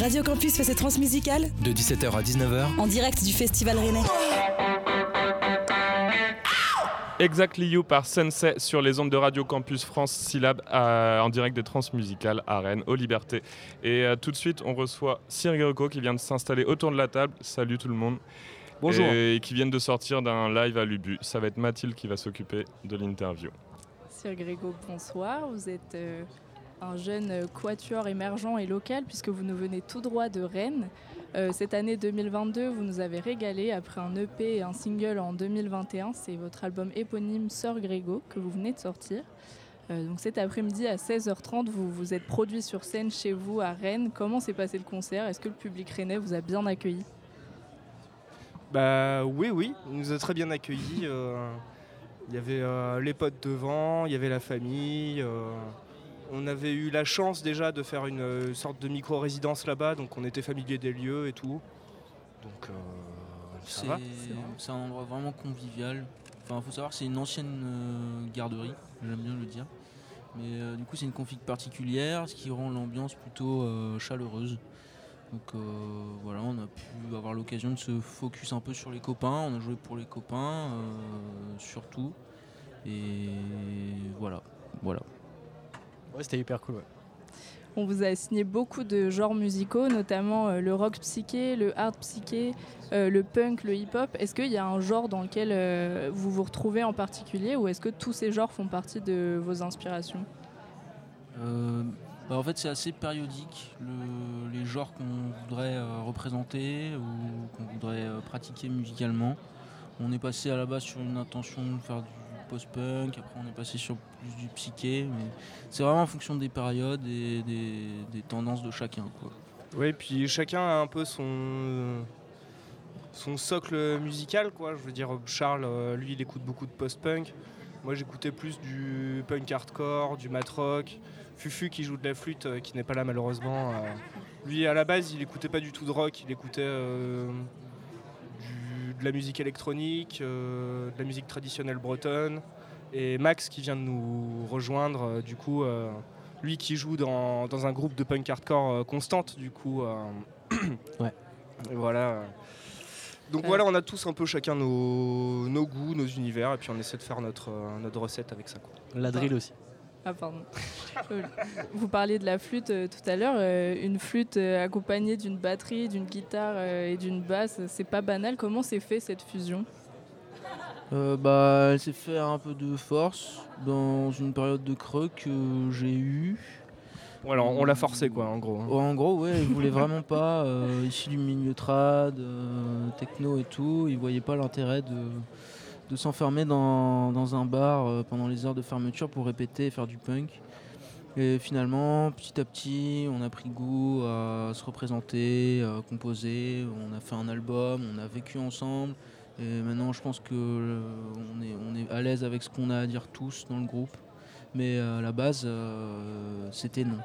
Speaker 8: Radio Campus fait ses transmusicales
Speaker 9: De 17h à 19h,
Speaker 8: en direct du Festival Rennais.
Speaker 3: Exactly You par Sensei sur les ondes de Radio Campus France Syllab euh, en direct des transmusicales à Rennes, aux Libertés. Et euh, tout de suite, on reçoit Cyril Greco qui vient de s'installer autour de la table. Salut tout le monde.
Speaker 24: Bonjour.
Speaker 3: Et, qui viennent de sortir d'un live à Lubu. Ça va être Mathilde qui va s'occuper de l'interview.
Speaker 24: Sir Grégo, bonsoir. Vous êtes euh, un jeune quatuor émergent et local puisque vous nous venez tout droit de Rennes. Euh, cette année 2022, vous nous avez régalé après un EP et un single en 2021. C'est votre album éponyme Sœur Grégo que vous venez de sortir. Euh, donc cet après-midi à 16h30, vous vous êtes produit sur scène chez vous à Rennes. Comment s'est passé le concert? Est-ce que le public rennais vous a bien accueilli?
Speaker 25: Bah oui, oui, il nous a très bien accueillis. euh, Il y avait les potes devant, il y avait la famille. On avait eu la chance déjà de faire une euh, sorte de micro-résidence là-bas, donc on était familier des lieux et tout. Donc euh, ça
Speaker 26: C'est
Speaker 25: va.
Speaker 26: c'est un endroit vraiment convivial. Enfin, faut savoir que c'est une ancienne euh, garderie, j'aime bien le dire. Mais euh, du coup, c'est une config particulière, ce qui rend l'ambiance plutôt chaleureuse. Donc voilà, on a pu avoir l'occasion de se focus un peu sur les copains. On a joué pour les copains, surtout. Et voilà, voilà.
Speaker 14: Ouais, c'était hyper cool. ouais.
Speaker 24: On vous a signé beaucoup de genres musicaux, notamment euh, le rock psyché, le hard psyché, euh, le punk, le hip-hop. Est-ce qu'il y a un genre dans lequel euh, vous vous retrouvez en particulier ou est-ce que tous ces genres font partie de vos inspirations?
Speaker 26: Euh, bah, en fait, c'est assez périodique, le- les genres qu'on voudrait euh, représenter ou qu'on voudrait euh, pratiquer musicalement. On est passé à la base sur une intention de faire du post-punk, après on est passé sur plus du psyché, c'est vraiment en fonction des périodes et des, tendances de chacun.
Speaker 25: Oui, puis chacun a un peu son, socle musical, quoi. Je veux dire, Charles, euh, lui, il écoute beaucoup de post-punk. Moi, j'écoutais plus du punk hardcore, du mat rock. Fufu qui joue de la flûte, euh, qui n'est pas là malheureusement. euh, lui, à la base, il écoutait pas du tout de rock, il écoutait de la musique électronique, euh, de la musique traditionnelle bretonne. Et Max qui vient de nous rejoindre, euh, du coup, euh, lui qui joue dans, dans un groupe de punk hardcore euh, constante, du coup. euh, <coughs>
Speaker 14: Ouais.
Speaker 25: et voilà. Donc voilà, on a tous un peu chacun nos, nos goûts, nos univers, et puis on essaie de faire notre, euh, notre recette avec ça. Quoi.
Speaker 14: La drill aussi.
Speaker 24: Ah pardon. <laughs> Vous parliez de la flûte euh, tout à l'heure. euh, une flûte euh, accompagnée d'une batterie, d'une guitare euh, et d'une basse, c'est pas banal. Comment s'est fait cette fusion?
Speaker 26: Euh, bah, elle s'est fait un peu de force dans une période de creux que j'ai eu.
Speaker 25: Voilà, on l'a forcé quoi, en gros. hein.
Speaker 26: En gros, ouais, il voulait vraiment pas, euh, issu du milieu trad, euh, techno et tout, il voyait pas l'intérêt de, de s'enfermer dans, dans un bar euh, pendant les heures de fermeture pour répéter et faire du punk. Et finalement, petit à petit, on a pris goût à se représenter, à composer, on a fait un album, on a vécu ensemble. Et maintenant, je pense que euh, est, on est à l'aise avec ce qu'on a à dire tous dans le groupe. Mais euh, à la base, euh, c'était non.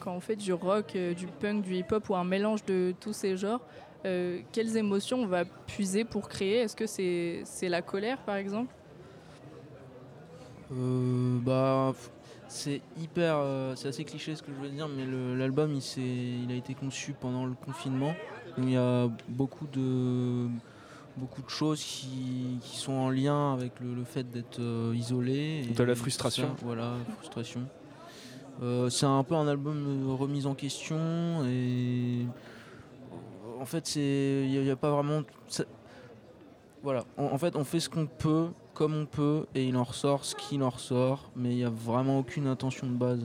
Speaker 24: Quand on fait du rock, du punk, du hip-hop ou un mélange de tous ces genres, euh, quelles émotions on va puiser pour créer? Est-ce que c'est la colère par exemple?
Speaker 26: Euh, bah, c'est hyper, euh, c'est assez cliché ce que je veux dire, mais l'album il, a été conçu pendant le confinement. Donc il y a beaucoup de, beaucoup de choses qui, qui sont en lien avec le, le fait d'être euh, isolé. et
Speaker 25: De la frustration.
Speaker 26: ça, voilà, frustration. Euh, c'est un peu un album remise en question et euh, en fait c'est, voilà, en, fait, on fait ce qu'on peut, comme on peut, et il en ressort ce qu'il en ressort, mais il n'y a vraiment aucune intention de base.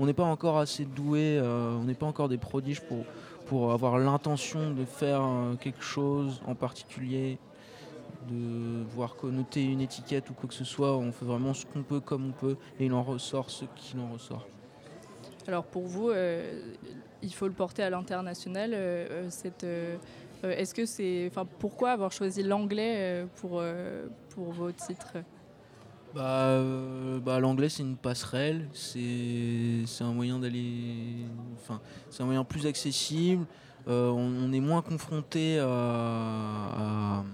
Speaker 26: On n'est pas encore assez doué, euh, on n'est pas encore des prodiges pour, pour avoir l'intention de faire euh, quelque chose en particulier, de voir connoter une étiquette ou quoi que ce soit. On fait vraiment ce qu'on peut, comme on peut, et il en ressort ce qu'il en ressort.
Speaker 24: Alors pour vous, euh, il faut le porter à l'international. euh, euh, est-ce que c'est, enfin, pourquoi avoir choisi l'anglais pour pour vos titres?
Speaker 26: Bah, bah, l'anglais c'est une passerelle, c'est un moyen d'aller, enfin c'est un moyen plus accessible. On, on est moins confronté à, à,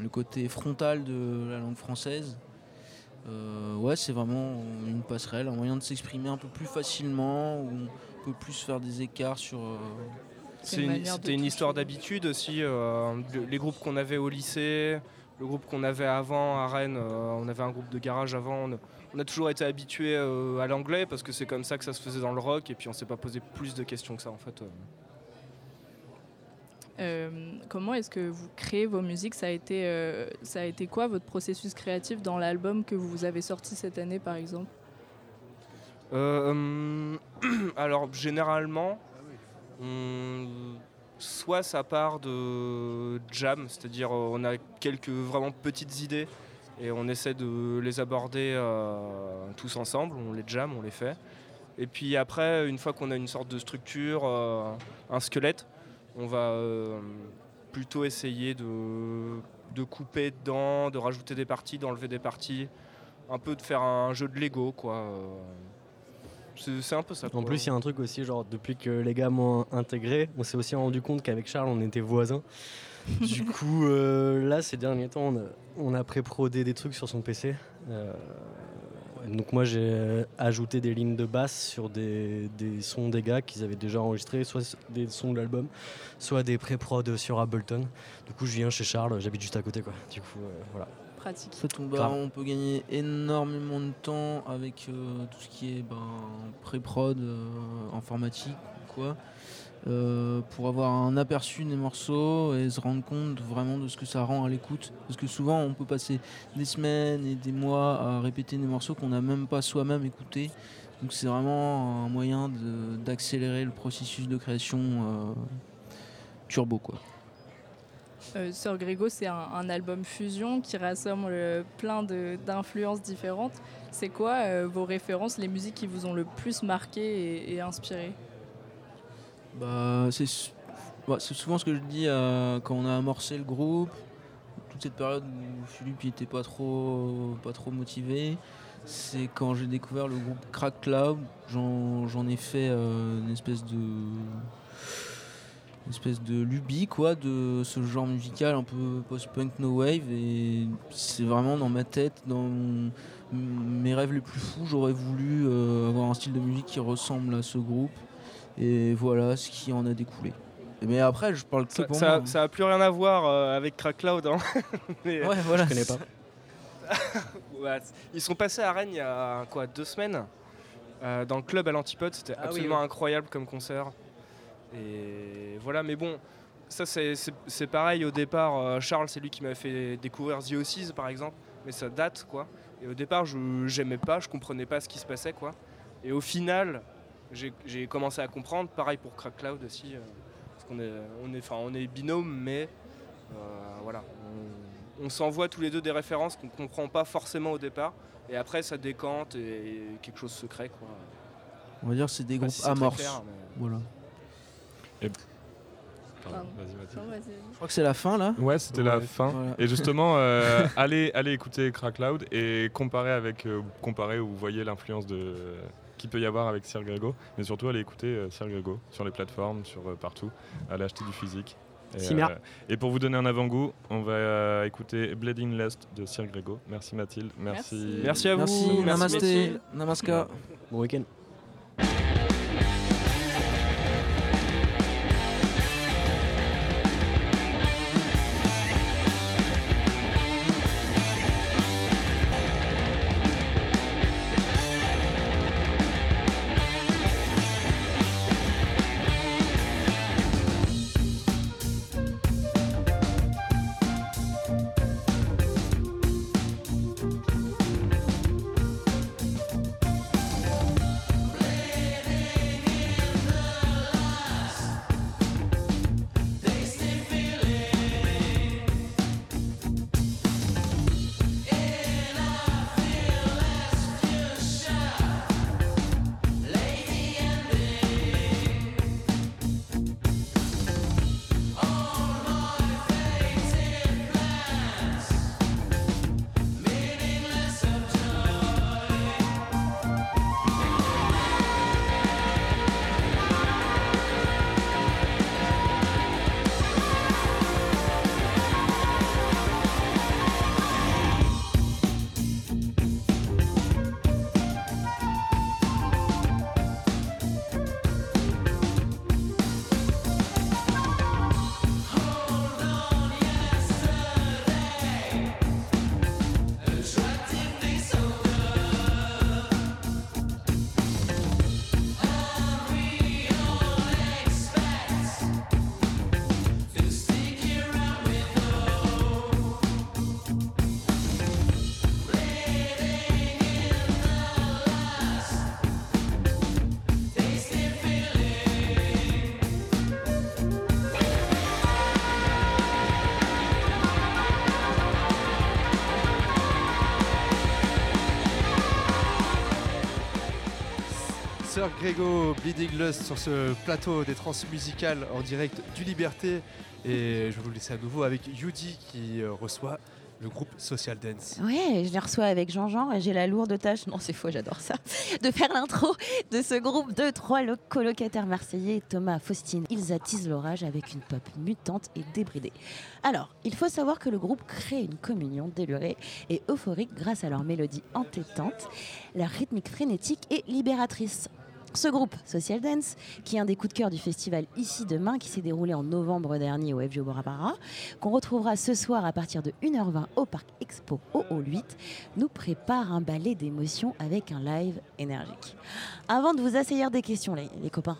Speaker 26: le côté frontal de la langue française. Euh, ouais, c'est vraiment une passerelle, un moyen de s'exprimer un peu plus facilement, où on peut plus faire des écarts sur. euh,
Speaker 25: une- C'était une histoire d'habitude aussi. euh, le- les groupes qu'on avait au lycée, le groupe qu'on avait avant à Rennes, euh, on avait un groupe de garage avant. On, on a toujours été habitué à l'anglais parce que c'est comme ça que ça se faisait dans le rock et puis on s'est pas posé plus de questions que ça en fait. Euh.
Speaker 24: Comment est-ce que vous créez vos musiques? Ça a, été, euh, ça a été quoi votre processus créatif dans l'album que vous avez sorti cette année par exemple?
Speaker 25: Euh, hum, <clears throat> alors généralement, soit ça part de jam, c'est-à-dire on a quelques vraiment petites idées et on essaie de les aborder tous ensemble, on les jam, on les fait. Et puis après, une fois qu'on a une sorte de structure, un squelette, on va euh, plutôt essayer de, de couper dedans, de rajouter des parties, d'enlever des parties, un peu de faire un jeu de Lego quoi. euh. C'est un peu ça.
Speaker 27: En plus, il y a un truc aussi, genre depuis que les gars m'ont intégré, on s'est aussi rendu compte qu'avec Charles, on était voisins. <laughs> du coup, euh, là, ces derniers temps, on a, on a pré-prodé des trucs sur son PC. Euh, donc moi, j'ai ajouté des lignes de basse sur des, des sons des gars qu'ils avaient déjà enregistrés, soit des sons de l'album, soit des pré-prod sur Ableton. Du coup, je viens chez Charles, j'habite juste à côté, quoi. Du coup, euh, voilà.
Speaker 24: Pratique.
Speaker 26: En fait, on, bah, peut gagner énormément de temps avec euh, tout ce qui est ben, pré-prod, euh, informatique, quoi, euh, pour avoir un aperçu des morceaux et se rendre compte vraiment de ce que ça rend à l'écoute. Parce que souvent, on peut passer des semaines et des mois à répéter des morceaux qu'on n'a même pas soi-même écoutés. Donc, c'est vraiment un moyen d'accélérer le processus de création euh, turbo, quoi.
Speaker 24: Euh, Sœur Grégo, c'est un, album fusion qui rassemble plein d'influences différentes. C'est quoi vos références, les musiques qui vous ont le plus marqué et inspiré?
Speaker 26: Bah, bah, c'est souvent ce que je dis euh, quand on a amorcé le groupe, toute cette période où Philippe n'était pas trop, pas trop motivé. C'est quand j'ai découvert le groupe Crack Cloud, j'en ai fait euh, une espèce de une espèce de lubie quoi de ce genre musical un peu post-punk no wave et c'est vraiment dans ma tête dans mes rêves les plus fous j'aurais voulu euh, avoir un style de musique qui ressemble à ce groupe et voilà ce qui en a découlé mais après je parle que
Speaker 25: Ça,
Speaker 26: pour
Speaker 25: ça,
Speaker 26: moi hein.
Speaker 25: ça a plus rien à voir euh, avec Crack Cloud. hein. <laughs> Mais-
Speaker 26: Ouais, voilà. Je connais pas. <laughs>
Speaker 25: Ils sont passés à Rennes il y a quoi, deux semaines euh, dans le club à l'Antipode. C'était
Speaker 27: Ah oui,
Speaker 25: absolument
Speaker 27: ouais.
Speaker 25: incroyable comme concert. Et voilà, mais bon, ça c'est- pareil au départ. euh, Charles, c'est lui qui m'a fait découvrir The Oasis par exemple, mais ça date quoi. Et au départ, je j'aimais pas, je comprenais pas ce qui se passait quoi. Et au final, j'ai commencé à comprendre. Pareil pour Crack Cloud aussi, euh, parce qu'on est, on est, enfin, on est binôme, mais euh, voilà, on, on s'envoie tous les deux des références qu'on comprend pas forcément au départ, et après ça décante et, et quelque chose se crée quoi.
Speaker 26: On va dire que c'est des groupes
Speaker 25: si
Speaker 26: amorces.
Speaker 25: clair, mais-
Speaker 26: Voilà.
Speaker 3: Pardon.
Speaker 24: Non.
Speaker 26: Je crois que c'est la fin là.
Speaker 3: Ouais, c'était la
Speaker 26: Ouais.
Speaker 3: fin.
Speaker 26: Voilà.
Speaker 3: Et justement, euh, <laughs> allez, allez écouter Crack Loud et comparer avec, euh, comparer où vous voyez l'influence de qu'il peut y avoir avec Sir Grego, mais surtout allez écouter euh, Sir Grego sur les plateformes, sur euh, partout, allez acheter du physique. Et, euh, et pour vous donner un avant-goût, on va euh, écouter Bleeding Lust de Sir Grego. Merci Mathilde, merci.
Speaker 25: Merci à vous.
Speaker 26: Merci,
Speaker 25: Merci,
Speaker 26: namasté,
Speaker 25: Mathilde.
Speaker 26: namaska.
Speaker 27: Bon week-end.
Speaker 10: Grégo Bleeding Lust sur ce plateau des trans musicales en direct du Liberté. Et je vais vous laisser à nouveau avec Yudi qui euh, reçoit le groupe Social Dance.
Speaker 23: Ouais, je les reçois avec Jean-Jean et j'ai la lourde tâche, non c'est faux, j'adore ça, de faire l'intro de ce groupe de trois lo- colocataires marseillais, Thomas, Faustine. Ils attisent l'orage avec une pop mutante et débridée. Alors, il faut savoir que le groupe crée une communion délurée et euphorique grâce à leur mélodie entêtante, leur rythmique frénétique et libératrice. Ce groupe, Social Dance, qui est un des coups de cœur du festival Ici Demain, qui s'est déroulé en novembre dernier au FGO Bora qu'on retrouvera ce soir à partir de 1h20 au Parc Expo au Hall 8, nous prépare un ballet d'émotions avec un live énergique. Avant de vous assaillir des questions, les, les copains,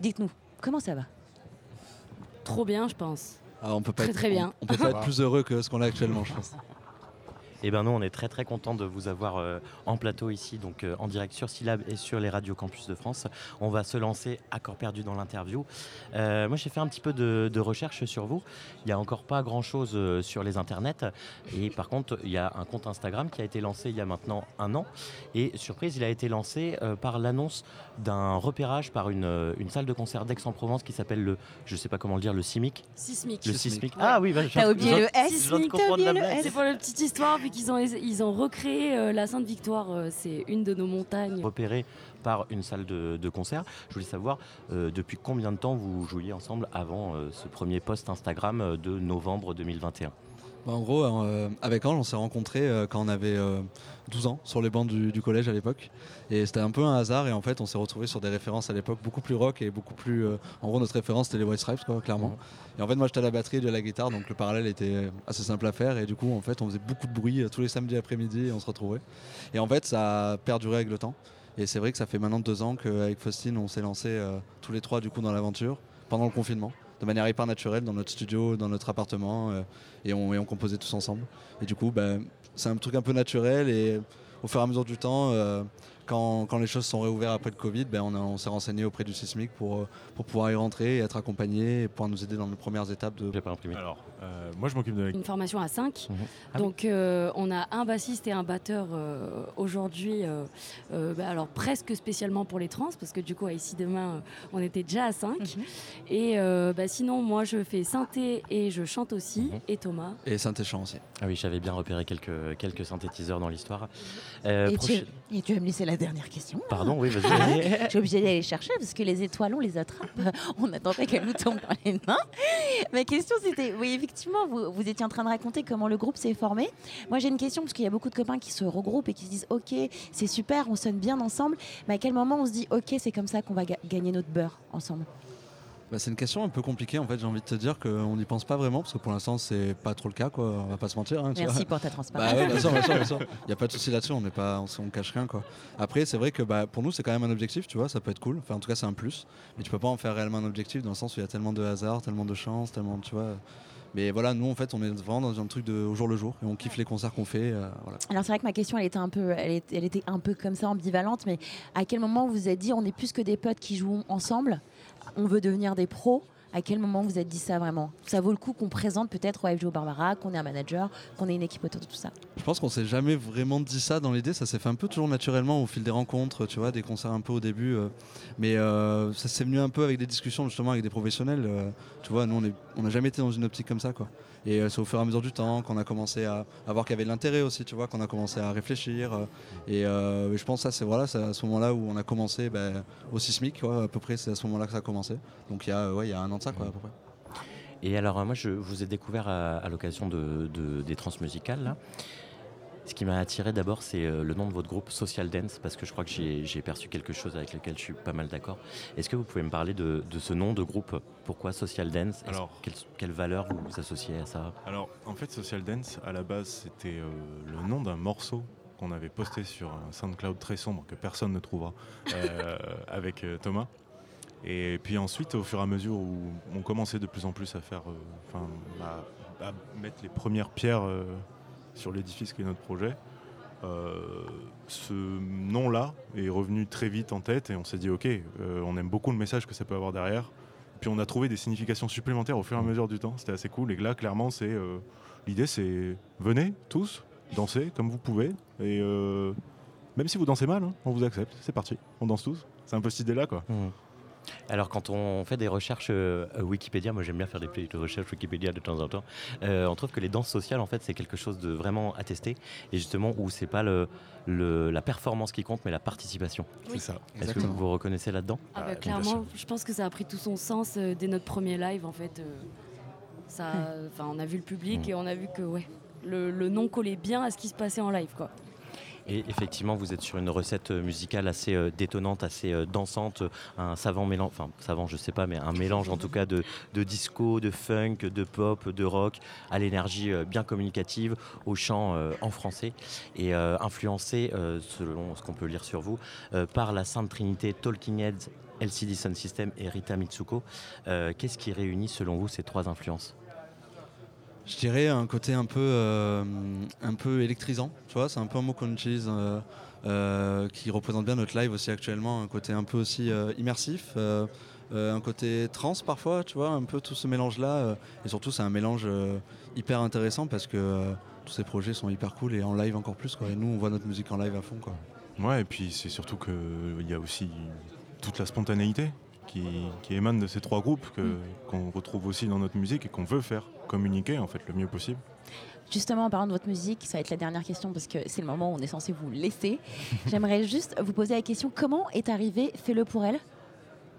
Speaker 23: dites-nous, comment ça va?
Speaker 28: Trop bien, je pense.
Speaker 29: Ah, on peut pas
Speaker 28: Très,
Speaker 29: être,
Speaker 28: très bien.
Speaker 29: On, on peut pas être <laughs> plus heureux que ce qu'on a actuellement, je pense.
Speaker 4: Eh ben nous, on est très très content de vous avoir euh, en plateau ici, donc euh, en direct sur Syllab et sur les radios campus de France. On va se lancer à corps perdu dans l'interview. Euh, moi, j'ai fait un petit peu de, de recherche sur vous. Il n'y a encore pas grand chose euh, sur les internets. Et par contre, il y a un compte Instagram qui a été lancé il y a maintenant un an. Et surprise, il a été lancé euh, par l'annonce d'un repérage par une, une salle de concert d'Aix-en-Provence qui s'appelle le, je sais pas comment le dire, le CIMIC.
Speaker 28: Sismic.
Speaker 4: Le Sismic. Ah oui, bah,
Speaker 28: T'as oublié le S. C'est pour la petite histoire, ils ont recréé euh, la Sainte-Victoire. euh, c'est une de nos montagnes.
Speaker 4: repéré par une salle de, concert. Je voulais savoir euh, depuis combien de temps vous jouiez ensemble avant ce premier post Instagram de novembre 2021.
Speaker 29: Bah, en gros, euh, avec Ange, on s'est rencontrés euh, quand on avait 12 ans sur les bancs du, du collège à l'époque. Et c'était un peu un hasard. Et en fait, on s'est retrouvé sur des références à l'époque beaucoup plus rock et beaucoup plus. euh, en gros, notre référence c'était les White Stripes, quoi, clairement. Et en fait, moi j'étais à la batterie de la guitare, donc le parallèle était assez simple à faire. Et du coup, en fait, on faisait beaucoup de bruit euh, tous les samedis après-midi et on se retrouvait. Et en fait, ça a perduré avec le temps. Et c'est vrai que ça fait maintenant deux ans qu'avec Faustine, on s'est lancé euh, tous les trois du coup dans l'aventure pendant le confinement, de manière hyper naturelle dans notre studio, dans notre appartement, euh, et, on, et on composait tous ensemble. Et du coup, ben, c'est un truc un peu naturel et au fur et à mesure du temps, euh, quand, quand les choses sont réouvertes après le Covid, ben, on, s'est renseigné auprès du Sismic pour, euh, pour pouvoir y rentrer et être accompagné et pouvoir nous aider dans les premières étapes de.
Speaker 30: Alors, euh, moi je m'occupe de la
Speaker 28: Une formation à 5.
Speaker 30: Ah oui.
Speaker 28: Donc euh, on a un bassiste et un batteur euh, aujourd'hui, euh, euh, bah, alors presque spécialement pour les trans, parce que du coup à ici demain on était déjà à 5. Et euh, bah, sinon moi je fais synthé et je chante aussi, et Thomas.
Speaker 29: Et Saint-Échamp aussi.
Speaker 4: Ah oui, j'avais bien repéré quelques, quelques synthétiseurs dans l'histoire. Euh,
Speaker 23: et, tu, et tu vas me laisser la dernière question.
Speaker 4: Pardon, oui, vas-y. <laughs>
Speaker 23: Je suis obligée d'aller chercher parce que les étoiles, on les attrape. <laughs> On n'attend pas qu'elles nous tombent dans les mains. Ma question, c'était oui, effectivement, vous, vous étiez en train de raconter comment le groupe s'est formé. Moi, j'ai une question parce qu'il y a beaucoup de copains qui se regroupent et qui se disent Ok, c'est super, on sonne bien ensemble. Mais à quel moment on se dit Ok, c'est comme ça qu'on va ga- gagner notre beurre ensemble?
Speaker 29: Bah, c'est une question un peu compliquée en fait, j'ai envie de te dire qu'on n'y pense pas vraiment parce que pour l'instant c'est pas trop le cas quoi, on va pas se mentir. hein, tu
Speaker 23: Merci
Speaker 29: vois.
Speaker 23: pour ta transparence.
Speaker 29: Bah ouais, bien sûr, bien sûr, bien sûr. Il n'y a pas de souci là-dessus, on on cache rien quoi. Après c'est vrai que bah, pour nous c'est quand même un objectif, tu vois, ça peut être cool, enfin en tout cas c'est un plus, mais tu peux pas en faire réellement un objectif dans le sens où il y a tellement de hasard, tellement de chance, tellement tu vois. Mais voilà, nous en fait on est vraiment dans un truc de au jour le jour et on kiffe les concerts qu'on fait. euh, voilà.
Speaker 23: Alors c'est vrai que ma question elle était un peu, elle était, elle était un peu comme ça ambivalente, mais à quel moment vous vous êtes dit on est plus que des potes qui jouent ensemble, on veut devenir des pros À quel moment vous êtes dit ça vraiment? Ça vaut le coup qu'on présente peut-être au FGO Barbara, qu'on ait un manager, qu'on ait une équipe autour de tout ça?
Speaker 29: Je pense qu'on s'est jamais vraiment dit ça dans l'idée, ça s'est fait un peu toujours naturellement au fil des rencontres, tu vois, des concerts un peu au début. euh, mais euh, ça s'est venu un peu avec des discussions justement avec des professionnels. euh, tu vois, nous on est- on n'a jamais été dans une optique comme ça, quoi. Et euh, c'est au fur et à mesure du temps qu'on a commencé à, voir qu'il y avait de l'intérêt aussi, tu vois, qu'on a commencé à réfléchir. euh, et euh, je pense que c'est voilà, à ce moment-là où on a commencé ben, au sismique, quoi, à peu près, c'est à ce moment-là que ça a commencé. Donc il y a, ouais, il y a un an de ça, quoi, à peu près.
Speaker 4: Et alors, moi, je vous ai découvert à, l'occasion de, de- des transmusicales. Là. Ce qui m'a attiré d'abord, c'est euh, le nom de votre groupe Social Dance, parce que je crois que j'ai perçu quelque chose avec lequel je suis pas mal d'accord. Est-ce que vous pouvez me parler de, de ce nom de groupe? Pourquoi Social Dance?
Speaker 30: Alors-
Speaker 4: quelle, quelle valeur vous, vous associez à ça?
Speaker 30: Alors, en fait, Social Dance, à la base, c'était euh, le nom d'un morceau qu'on avait posté sur un SoundCloud très sombre que personne ne trouvera euh, <laughs> avec euh, Thomas. Et puis ensuite, au fur et à mesure où on commençait de plus en plus à faire, enfin, à, à mettre les premières pierres sur l'édifice qui est notre projet, euh, ce nom-là est revenu très vite en tête et on s'est dit, ok, euh, on aime beaucoup le message que ça peut avoir derrière. Puis on a trouvé des significations supplémentaires au fur et à mesure du temps. C'était assez cool. Et là, clairement, c'est euh, l'idée, c'est venez tous danser comme vous pouvez. Et même si vous dansez mal, hein, on vous accepte. C'est parti. On danse tous. C'est un peu cette idée-là, quoi.
Speaker 4: Alors, quand on fait des recherches euh, Wikipédia, moi j'aime bien faire des petites recherches Wikipédia de temps en temps, euh, on trouve que les danses sociales, en fait, c'est quelque chose de vraiment attesté, et justement où c'est pas le, le- la performance qui compte, mais la participation.
Speaker 28: Oui. C'est ça.
Speaker 4: Est-ce que vous vous reconnaissez là-dedans
Speaker 28: Ah bah, clairement, je pense que ça a pris tout son sens euh, dès notre premier live en fait. euh, ça, enfin, on a vu le public
Speaker 4: Mm.
Speaker 28: et on a vu que ouais, le, le nom collait bien à ce qui se passait en live quoi.
Speaker 4: Et effectivement, vous êtes sur une recette euh, musicale assez euh, détonnante, assez euh, dansante, un savant mélange, enfin savant, je sais pas, mais un mélange en tout cas de, disco, de funk, de pop, de rock, à l'énergie bien communicative, au chant en français, et influencé, selon ce qu'on peut lire sur vous, par la Sainte Trinité Talking Heads, LCD Sound System et Rita Mitsuko. Qu'est-ce qui réunit selon vous ces trois influences?
Speaker 29: Je dirais un côté un peu, euh, un peu électrisant, tu vois, c'est un peu un mot qu'on utilise euh, euh, qui représente bien notre live aussi actuellement, un côté un peu aussi immersif, un côté trans parfois, tu vois, un peu tout ce mélange-là, euh, et surtout c'est un mélange hyper intéressant parce que tous ces projets sont hyper cool et en live encore plus, quoi, et nous on voit notre musique en live à fond, quoi.
Speaker 30: Ouais, et puis c'est surtout qu'il y a aussi toute la spontanéité qui, qui émane de ces trois groupes que- qu'on retrouve aussi dans notre musique et qu'on veut faire communiquer en fait le mieux possible.
Speaker 23: Justement, en parlant de votre musique, ça va être la dernière question parce que c'est le moment où on est censé vous laisser. <laughs> J'aimerais juste vous poser la question comment est arrivé Fais-le pour elle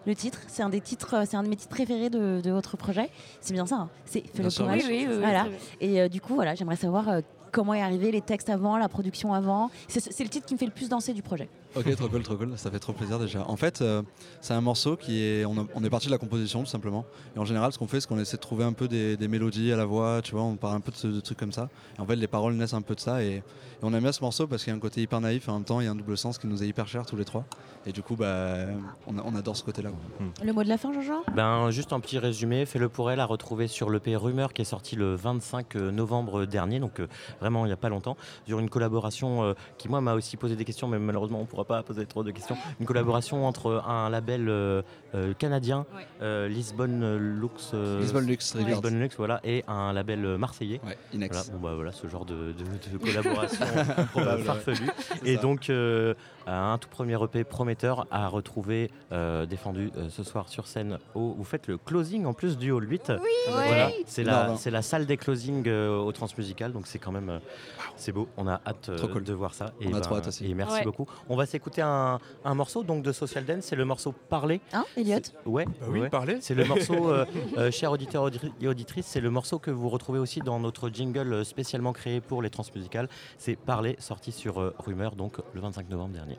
Speaker 23: le titre, c'est un des titres, euh, c'est un de mes titres préférés de, de votre projet. C'est bien ça, hein c'est Fais-le pour elle.
Speaker 28: oui, oui, oui,
Speaker 23: voilà. Et euh, du coup, voilà, j'aimerais savoir euh, comment est arrivé, les textes avant, la production avant. C'est le titre qui me fait le plus danser du projet.
Speaker 29: Ok, trop cool, trop cool, ça fait trop plaisir déjà. En fait, euh, c'est un morceau qui est. On, a- on est parti de la composition tout simplement. Et en général, ce qu'on fait, c'est qu'on essaie de trouver un peu des, des mélodies à la voix, tu vois, on parle un peu de, ce- de trucs comme ça. Et en fait, les paroles naissent un peu de ça. Et, et on aime bien ce morceau parce qu'il y a un côté hyper naïf et en même temps, il y a un double sens qui nous est hyper cher tous les trois. Et du coup, bah, on, a- on adore ce côté-là. quoi.
Speaker 23: Le mot de la fin, Jean-Jean?
Speaker 2: Ben, juste un petit résumé, Fais-le pour elle à retrouver sur l'EP Rumeur qui est sorti le 25 novembre dernier, donc euh, vraiment il n'y a pas longtemps, sur une collaboration euh, qui moi m'a aussi posé des questions, mais malheureusement on ne pourra pas poser trop de questions. Une collaboration entre un label euh, euh, canadien, euh, Lisbonne Lux, euh,
Speaker 29: Lisbonne Lux.
Speaker 2: Lisbonne Lux, voilà, et un label euh, marseillais.
Speaker 29: Inex.
Speaker 2: Voilà, bon, bah, voilà, ce genre de, de- de collaboration <laughs>
Speaker 29: ouais.
Speaker 2: farfelue. Et
Speaker 29: ça.
Speaker 2: donc euh, un tout premier EP prometteur à retrouver euh, défendu euh, ce soir sur scène. Au, vous faites le closing en plus du Hall 8. Voilà,
Speaker 29: Oui.
Speaker 2: c'est la,
Speaker 29: non.
Speaker 2: c'est la salle des closings euh, au Transmusical, donc c'est quand même euh, c'est beau. On a hâte euh,
Speaker 29: Trop cool.
Speaker 2: de voir ça.
Speaker 29: On a trop hâte aussi.
Speaker 2: Et merci
Speaker 29: Ouais.
Speaker 2: beaucoup. On va s'écouter un, un morceau donc de Social Dance, c'est le morceau Parler.
Speaker 23: Hein, Elliot
Speaker 2: Ouais,
Speaker 4: Bah oui,
Speaker 2: ouais.
Speaker 4: Parler.
Speaker 2: C'est le <laughs> morceau, euh, euh, chers auditeurs auditri- et auditrices, c'est le morceau que vous retrouvez aussi dans notre jingle spécialement créé pour les transmusicales. C'est Parler, sorti sur euh, Rumeur, donc le 25 novembre dernier.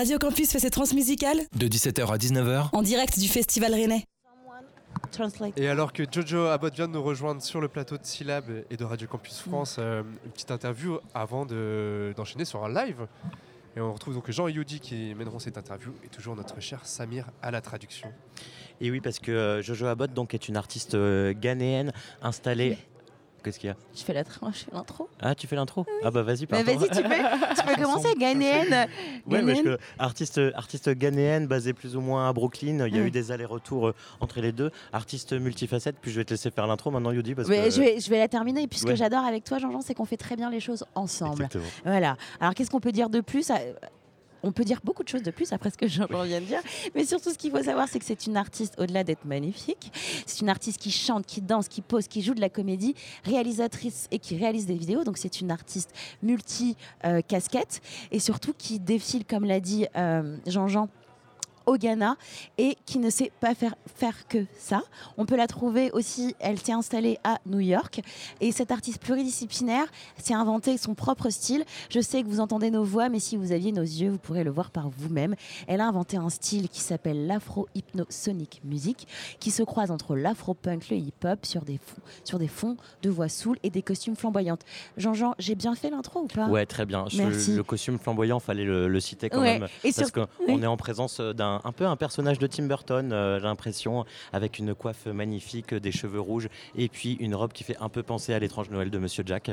Speaker 8: Radio Campus fait ses transmusicales
Speaker 9: De 17h à 19h,
Speaker 8: en direct du Festival Rennais.
Speaker 10: Et alors que Jojo Abbott vient de nous rejoindre sur le plateau de Syllab et de Radio Campus France, euh, une petite interview avant de- d'enchaîner sur un live. Et on retrouve donc Jean et Yudi qui mèneront cette interview et toujours notre cher Samir à la traduction.
Speaker 4: Et oui, parce que euh, Jojo Abbott donc, est une artiste euh, ghanéenne installée. Qu'est-ce qu'il y a
Speaker 23: Je fais la tra- je fais l'intro.
Speaker 4: Ah, tu fais l'intro Ah, bah vas-y,
Speaker 23: Mais
Speaker 4: pardon.
Speaker 23: vas-y, tu peux, tu peux <laughs> commencer, ghanéenne.
Speaker 4: Ouais, parce que artiste, artiste ghanéenne basée plus ou moins à Brooklyn. Il y a
Speaker 23: Ouais.
Speaker 4: eu des allers-retours euh, entre les deux. Artiste multifacette. Puis je vais te laisser faire l'intro maintenant, Yudi. Parce
Speaker 23: Mais
Speaker 4: que...
Speaker 23: je, vais, je vais la terminer. Et puis ce que
Speaker 4: Ouais.
Speaker 23: j'adore avec toi, Jean-Jean, c'est qu'on fait très bien les choses ensemble.
Speaker 4: Exactement.
Speaker 23: Voilà. Alors qu'est-ce qu'on peut dire de plus on peut dire beaucoup de choses de plus après ce que Jean-Jean vient de dire. Mais surtout, ce qu'il faut savoir, c'est que c'est une artiste, au-delà d'être magnifique, c'est une artiste qui chante, qui danse, qui pose, qui joue de la comédie, réalisatrice et qui réalise des vidéos. Donc, c'est une artiste multi-casquette et surtout qui défile, comme l'a dit euh, Jean-Jean, au Ghana et qui ne sait pas faire, faire que ça. On peut la trouver aussi, elle s'est installée à New York et cette artiste pluridisciplinaire s'est inventé son propre style. Je sais que vous entendez nos voix, mais si vous aviez nos yeux, vous pourrez le voir par vous-même. Elle a inventé un style qui s'appelle l'afro-hypnosonic music, qui se croise entre l'afro-punk, le hip-hop sur des, fonds, sur des fonds de voix saoul et des costumes flamboyantes. Jean-Jean, j'ai bien fait l'intro ou pas?
Speaker 4: Ouais, très bien.
Speaker 23: Merci.
Speaker 4: le costume flamboyant, fallait le, le citer quand
Speaker 23: Ouais,
Speaker 4: même.
Speaker 23: et
Speaker 4: parce
Speaker 23: sur-
Speaker 4: qu'on
Speaker 23: oui.
Speaker 4: est en présence d'un un peu un personnage de Tim Burton, euh, j'ai l'impression, avec une coiffe magnifique, des cheveux rouges, et puis une robe qui fait un peu penser à l'étrange Noël de Monsieur Jack.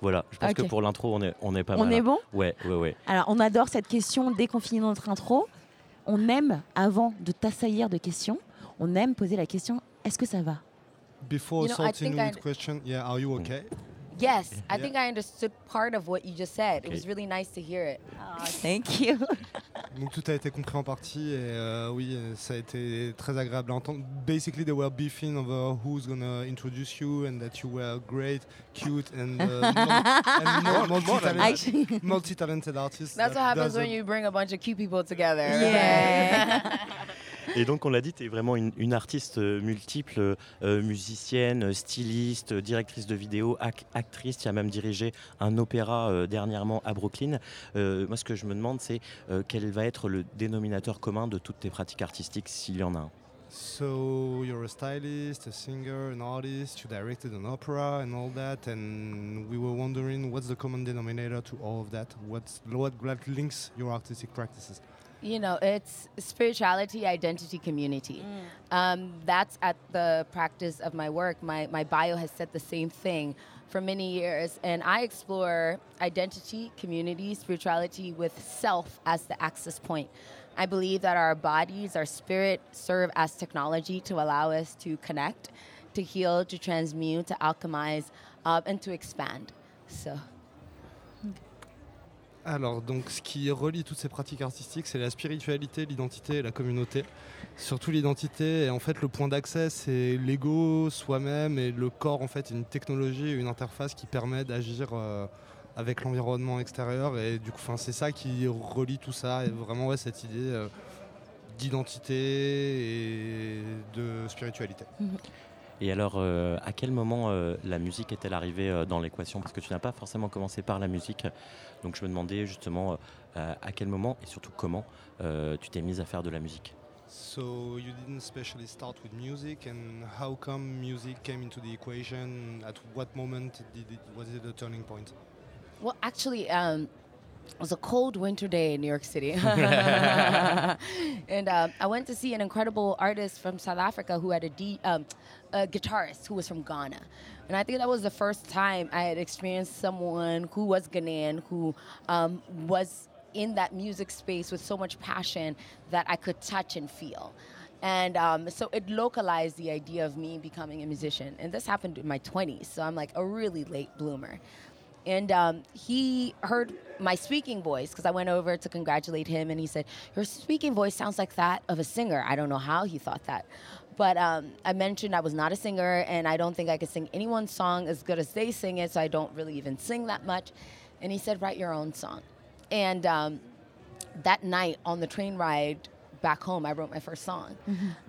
Speaker 4: Voilà, je pense que pour l'intro, on est, on est pas
Speaker 23: On
Speaker 4: mal.
Speaker 23: est
Speaker 4: hein.
Speaker 23: bon?
Speaker 4: Ouais, ouais, ouais.
Speaker 23: Alors, on adore cette question dès qu'on finit notre intro. On aime, avant de t'assaillir de questions, on aime poser la question est-ce que ça va?
Speaker 21: Before
Speaker 31: You know, I
Speaker 21: starting
Speaker 31: I-
Speaker 21: with question, yeah, are you okay?
Speaker 31: Yes, I
Speaker 21: Yeah.
Speaker 31: think I understood part of what you just said. It was really nice to hear it.
Speaker 23: thank you. <laughs>
Speaker 21: Donc tout a été compris en partie et euh, oui, ça a été très agréable à entendre. Basically, they were beefing over who's gonna introduce you and that you were great, cute and, uh, <laughs> and multi-talented, multi-talented artist.
Speaker 31: That's
Speaker 21: that
Speaker 31: what happens when you bring a bunch of cute people together.
Speaker 23: Yeah. <laughs>
Speaker 4: Et donc, on l'a dit, tu es vraiment une, une artiste euh, multiple, euh, musicienne, styliste, directrice de vidéo, ac- actrice. Tu as même dirigé un opéra euh, dernièrement à Brooklyn. Euh, moi, ce que je me demande, c'est euh, quel va être le dénominateur commun de toutes tes pratiques artistiques, s'il y en a un?
Speaker 21: So you're a stylist, a singer, an artist. You directed an opera and all that, and we were wondering what's the common denominator to all of that? What's what, what links your artistic practices?
Speaker 31: You know, it's spirituality, identity, community. Um, that's at the practice of my work. My, my bio has said the same thing for many years. And I explore identity, community, spirituality with self as the access point. I believe that our bodies, our spirit serve as technology to allow us to connect, to heal, to transmute, to alchemize, uh, and to expand. So.
Speaker 21: Alors, donc, ce qui relie toutes ces pratiques artistiques, c'est la spiritualité, l'identité et la communauté. Surtout l'identité, et en fait, le point d'accès, c'est l'ego, soi-même, et le corps, en fait, une technologie, une interface qui permet d'agir euh, avec l'environnement extérieur. Et du coup, c'est ça qui relie tout ça, et vraiment, cette idée euh, d'identité et de spiritualité.
Speaker 4: Et alors, euh, à quel moment euh, la musique est-elle arrivée euh, dans l'équation? Parce que tu n'as pas forcément commencé par la musique. Donc je me demandais justement euh, à quel moment et surtout comment euh, tu t'es mise à faire de la musique?
Speaker 21: So you didn't specially start with music, and how come music came into the equation? At what moment did it, was it a turning point?
Speaker 31: Well, actually, um, it was a cold winter day in New York City. <laughs> <laughs> and um, I went to see an incredible artist from South Africa who had a, D, um, a guitarist who was from Ghana. And I think that was the first time I had experienced someone who was Ghanaian, who um, was in that music space with so much passion that I could touch and feel. And um, so it localized the idea of me becoming a musician. And this happened in my 20s, so I'm like a really late bloomer. And um, he heard my speaking voice because I went over to congratulate him, and he said, Your speaking voice sounds like that of a singer. I don't know how he thought that. But um, I mentioned I was not a singer, and I don't think I could sing anyone's song as good as they sing it, so I don't really even sing that much. And he said, Write your own song. And um, that night on the train ride back home, I wrote my first song.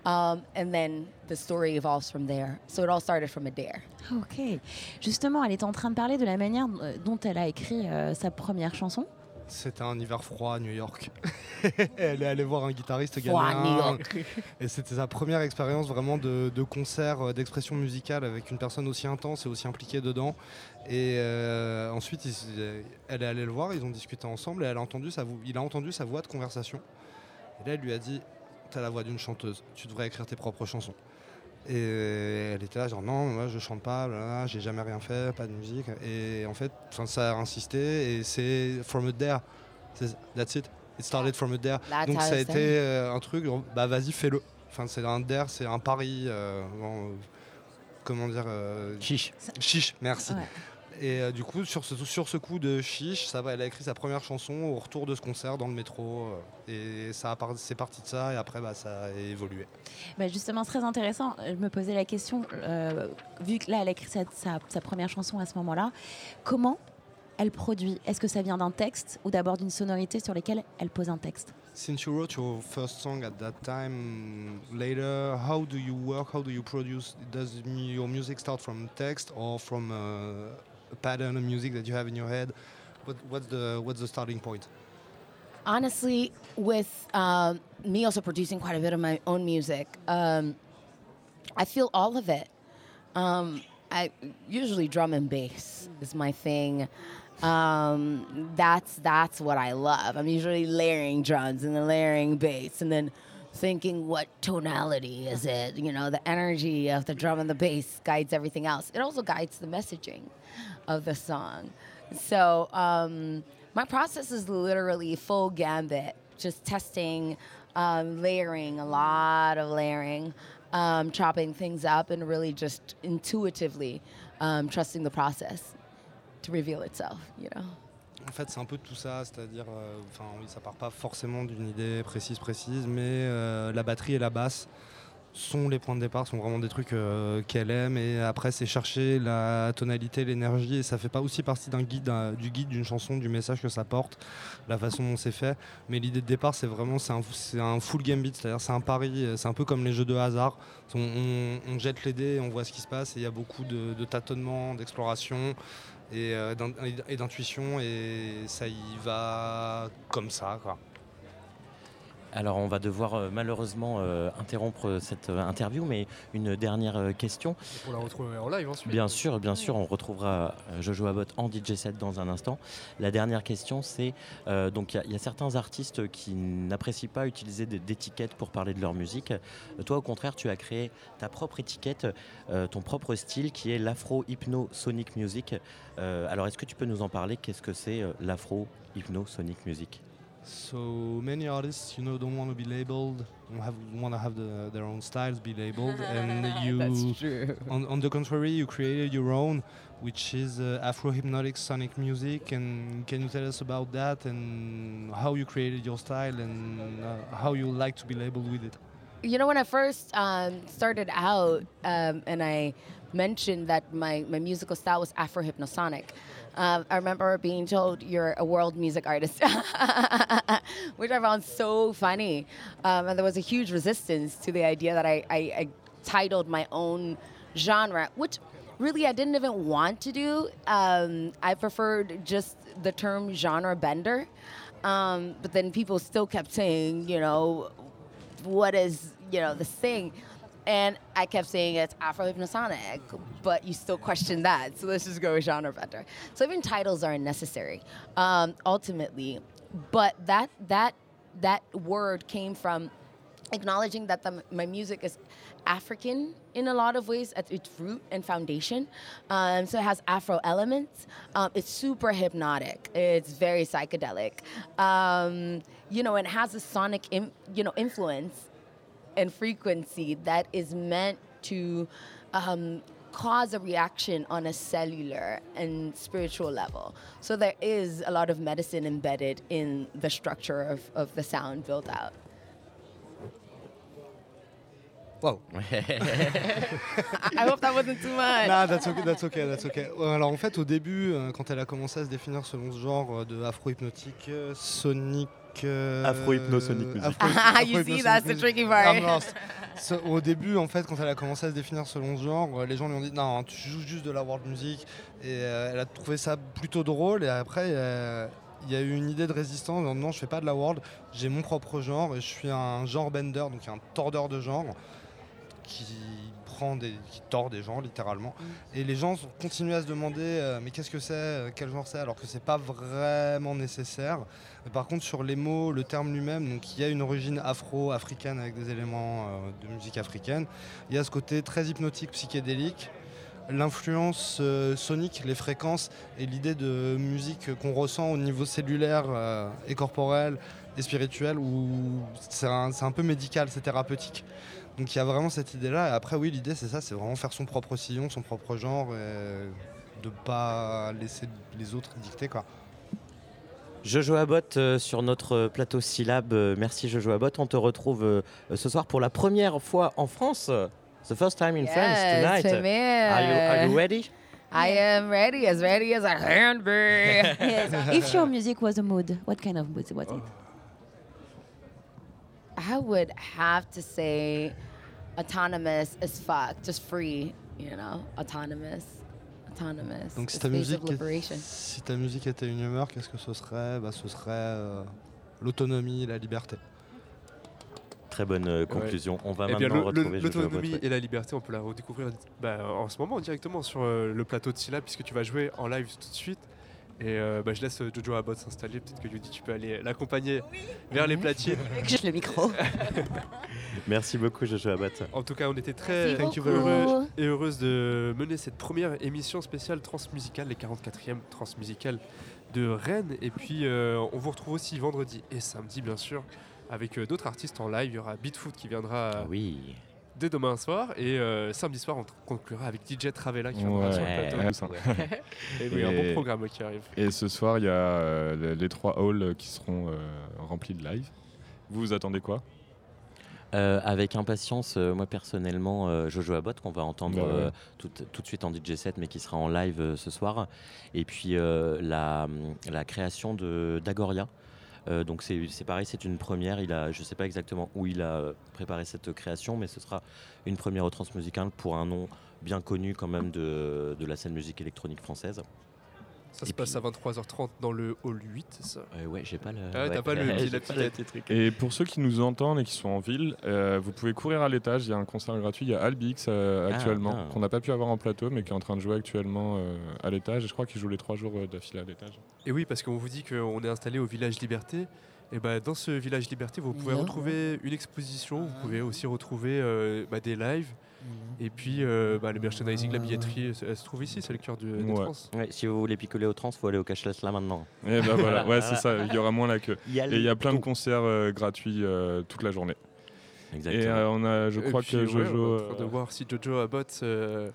Speaker 31: Um, and then the story evolves from there. So it all started from a dare.
Speaker 23: Ok. Justement, elle était en train de parler de la manière euh, dont elle a écrit euh, sa première chanson.
Speaker 21: C'était un hiver froid à New York. <laughs> Elle est allée voir un guitariste ghanéen.
Speaker 31: New York.
Speaker 21: Et c'était sa première expérience vraiment de, de concert, euh, d'expression musicale avec une personne aussi intense et aussi impliquée dedans. Et euh, ensuite, il- elle est allée le voir, ils ont discuté ensemble et elle a entendu sa il a entendu sa voix de conversation. Et là, elle lui a dit T'as la voix d'une chanteuse, tu devrais écrire tes propres chansons. Et elle était là, genre non, moi je chante pas, j'ai jamais rien fait, pas de musique. Et en fait, ça a insisté et c'est from it there. That's it. It started from it there.
Speaker 31: That's
Speaker 21: Donc ça a été euh, un truc, genre, bah vas-y, fais-le. Enfin, c'est un dare, c'est un pari. euh, bon, euh, comment dire Chiche. Chiche, merci.
Speaker 23: Ouais.
Speaker 21: Et euh, du coup, sur ce, sur ce coup de chiche, ça va, elle a écrit sa première chanson au retour de ce concert dans le métro. euh, et ça c'est parti de ça, et après, bah, ça a évolué.
Speaker 23: Bah, justement, c'est très intéressant. Je me posais la question, euh, vu que là, elle a écrit sa, sa- sa première chanson à ce moment-là, comment elle produit? Est-ce que ça vient d'un texte ou d'abord d'une sonorité sur lesquelles elle pose un texte?
Speaker 21: Since you wrote your first song at that time, later, how do you work? How do you produce? Does your music start from text or from uh, pattern of music that you have in your head? What, what's the what's the starting point?
Speaker 31: honestly, with um, me also producing quite a bit of my own music, um, I feel all of it. Um, I usually drum and bass is my thing. Um, that's that's what I love. I'm usually layering drums and then layering bass and then thinking what tonality is it. You know, the energy of the drum and the bass guides everything else. It also guides the messaging of the song. So um, my process is literally full gambit, just testing, um, layering, a lot of layering, um, chopping things up, and really just intuitively um, trusting the process to reveal itself. You know.
Speaker 21: En fait, c'est un peu tout ça, c'est-à-dire, euh, enfin, oui, ça part pas forcément d'une idée précise, précise, mais euh, la batterie et la basse sont les points de départ, sont vraiment des trucs euh, qu'elle aime, et après, c'est chercher la tonalité, l'énergie, et ça fait pas aussi partie d'un guide, du guide d'une chanson, du message que ça porte, la façon dont c'est fait, mais l'idée de départ, c'est vraiment, c'est un, un full gambit, c'est-à-dire, c'est un pari, c'est un peu comme les jeux de hasard, on jette les dés, on voit ce qui se passe, et il y a beaucoup de, de tâtonnements, d'exploration, et euh, et d'intuition et ça y va comme ça.
Speaker 4: Alors on va devoir euh, malheureusement euh, interrompre cette euh, interview, mais une dernière euh, question.
Speaker 10: Pour la retrouver en live ensuite.
Speaker 4: Bien sûr, bien sûr, on retrouvera euh, Jojo Abbott en DJ set dans un instant. La dernière question, c'est euh, donc il y a- il y, a certains artistes qui n'apprécient pas utiliser d'étiquettes pour parler de leur musique. Euh, Toi, au contraire, tu as créé ta propre étiquette, euh, ton propre style, qui est l'afro hypno sonic music. Euh, alors, est-ce que tu peux nous en parler? Qu'est-ce que c'est euh, l'afro hypno sonic music?
Speaker 21: So many artists, you know, don't want to be labeled, don't have, want to have the, their own styles be labeled, <laughs> and you,
Speaker 32: That's true.
Speaker 21: On, on the contrary, you created your own, which is uh, Afro hypnotic sonic music. And can you tell us about that and how you created your style and uh, how you like to be labeled with it?
Speaker 31: You know, when I first um, started out um, and I mentioned that my, my musical style was Afro hypnosonic, um, I remember being told you're a world music artist, <laughs> which I found so funny. Um, and there was a huge resistance to the idea that I, I, I titled my own genre, which really I didn't even want to do. Um, I preferred just the term genre bender. Um, but then people still kept saying, you know, what is you know this thing and i kept saying it's afro hypnosonic but you still question that so let's just go with genre bender so even titles are unnecessary um, ultimately but that that that word came from acknowledging that the, my music is African in a lot of ways at its root and foundation. Um, so it has Afro elements. Um, it's super hypnotic. It's very psychedelic. Um, you know, and it has a sonic, you know, influence and frequency that is meant to um, cause a reaction on a cellular and spiritual level. So there is a lot of medicine embedded in the structure of, of the sound built out.
Speaker 21: Wow. <laughs>
Speaker 31: I hope that wasn't too much.
Speaker 21: Nah, that's okay, that's okay, that's okay. Alors en fait, au début, euh, quand elle a commencé à se définir selon ce genre euh, de afro-hypnotique, euh, sonic... euh,
Speaker 4: Afro-hypno-sonic music.
Speaker 21: afro-
Speaker 31: Ah, you see, that's the tricky part.
Speaker 21: So, au début, en fait, quand elle a commencé à se définir selon ce genre, euh, les gens lui ont dit non, tu joues juste de la world music. Et euh, elle a trouvé ça plutôt drôle. Et après, euh, il y a eu une idée de résistance. Non, non, je fais pas de la world, j'ai mon propre genre et je suis un genre bender, donc un tordeur de genre qui prend des, qui tord des gens littéralement. Et les gens continuent à se demander euh, mais qu'est-ce que c'est, euh, quel genre c'est, alors que c'est pas vraiment nécessaire. Mais par contre sur les mots, le terme lui-même, donc il y a une origine afro-africaine avec des éléments euh, de musique africaine. Il y a ce côté très hypnotique, psychédélique l'influence euh, sonique, les fréquences et l'idée de musique qu'on ressent au niveau cellulaire euh, et corporel et spirituel où c'est un, c'est un peu médical, c'est thérapeutique. Donc il y a vraiment cette idée-là. Et après, oui, l'idée c'est ça, c'est vraiment faire son propre sillon, son propre genre et de pas laisser les autres dicter quoi.
Speaker 4: Jojo Abbott euh, sur notre plateau Syllab. Euh, merci Jojo Abbott. On te retrouve euh, ce soir pour la première fois en France. The first time in France
Speaker 31: Yes,
Speaker 4: tonight.
Speaker 31: come
Speaker 4: Are you, are you ready?
Speaker 31: I am ready, as ready as I can be.
Speaker 23: Yes. If your music was a mood, what kind of mood was it?
Speaker 31: I would have to say autonomous as fuck, just free, you know, autonomous, autonomous.
Speaker 21: Donc si ta, musique,
Speaker 31: of liberation.
Speaker 21: si ta musique était une humeur, qu'est-ce que ce serait? Bah, Ce serait euh, l'autonomie et la liberté.
Speaker 4: Très bonne euh, conclusion. On va
Speaker 10: Eh bien,
Speaker 4: maintenant
Speaker 10: le- le-
Speaker 4: retrouver
Speaker 10: L'autonomie et la liberté, on peut la redécouvrir bah, en ce moment directement sur euh, le plateau de Silla, puisque tu vas jouer en live tout de suite. Et euh, bah, je laisse euh, Jojo Abbott s'installer. Peut-être que Judy, tu peux aller l'accompagner vers les platines. <laughs>
Speaker 23: Juste le micro. <laughs>
Speaker 4: Merci beaucoup Jojo Abbott.
Speaker 10: En tout cas, on était très heureux et heureuse de mener cette première émission spéciale transmusicale, les 44e transmusicales de Rennes. Et puis, euh, on vous retrouve aussi vendredi et samedi, bien sûr, avec euh, d'autres artistes en live. Il y aura Beatfoot qui viendra
Speaker 4: Ah oui.
Speaker 10: Dès demain soir. Et euh, samedi soir, on conclura avec DJ Travella qui viendra
Speaker 3: Ouais,
Speaker 10: sur le plateau. <laughs> et oui, un bon programme qui arrive.
Speaker 3: Et ce soir, il y a euh, les- trois halls qui seront euh, remplis de live. Vous vous attendez quoi?
Speaker 4: Euh, avec impatience, euh, moi personnellement, euh, Jojo Abbott, qu'on va entendre
Speaker 3: Bah ouais.
Speaker 4: euh, tout, tout de suite en DJ set, mais qui sera en live euh, ce soir. Et puis euh, la, la création de d'Agoria. Euh, donc c'est pareil, c'est une première. Il a, je ne sais pas exactement où il a euh, préparé cette création, mais ce sera une première au transmusical pour un nom bien connu quand même de, de la scène musique électronique française.
Speaker 10: Ça se passe à 23h30 dans le hall 8, c'est ça?
Speaker 4: Euh, ouais, j'ai pas le.
Speaker 10: Ah, t'as pas le <laughs> petit, la petite
Speaker 4: truc.
Speaker 3: Et pour ceux qui nous entendent et qui sont en ville, euh, vous pouvez courir à l'étage. Il y a un concert gratuit. Il y a Albix euh,
Speaker 4: Ah,
Speaker 3: actuellement, qu'on n'a pas pu avoir en plateau, mais qui est en train de jouer actuellement euh, à l'étage. Et je crois qu'il joue les trois jours euh, d'affilée à l'étage.
Speaker 10: Et oui, parce qu'on vous dit qu'on est installé au village Liberté. Et bah, dans ce village Liberté, vous pouvez
Speaker 31: Yeah.
Speaker 10: retrouver une exposition, vous pouvez aussi retrouver euh, bah, des lives. Et puis euh, bah, le merchandising, la billetterie, elle se- elle se trouve ici, c'est le cœur du, des
Speaker 3: Ouais.
Speaker 10: trans.
Speaker 4: Ouais, si vous voulez picoler au trans, faut aller au cashless là maintenant.
Speaker 3: Et ben voilà, <laughs> ouais, c'est ça. Il y aura moins la queue.
Speaker 4: Il y a
Speaker 3: et il y a plein de concerts euh, gratuits euh, toute la journée.
Speaker 4: Exactement.
Speaker 3: Et euh, on a, je crois
Speaker 10: puis,
Speaker 3: que
Speaker 10: ouais,
Speaker 3: Jojo.
Speaker 10: on est en train de voir si Jojo Abbott euh,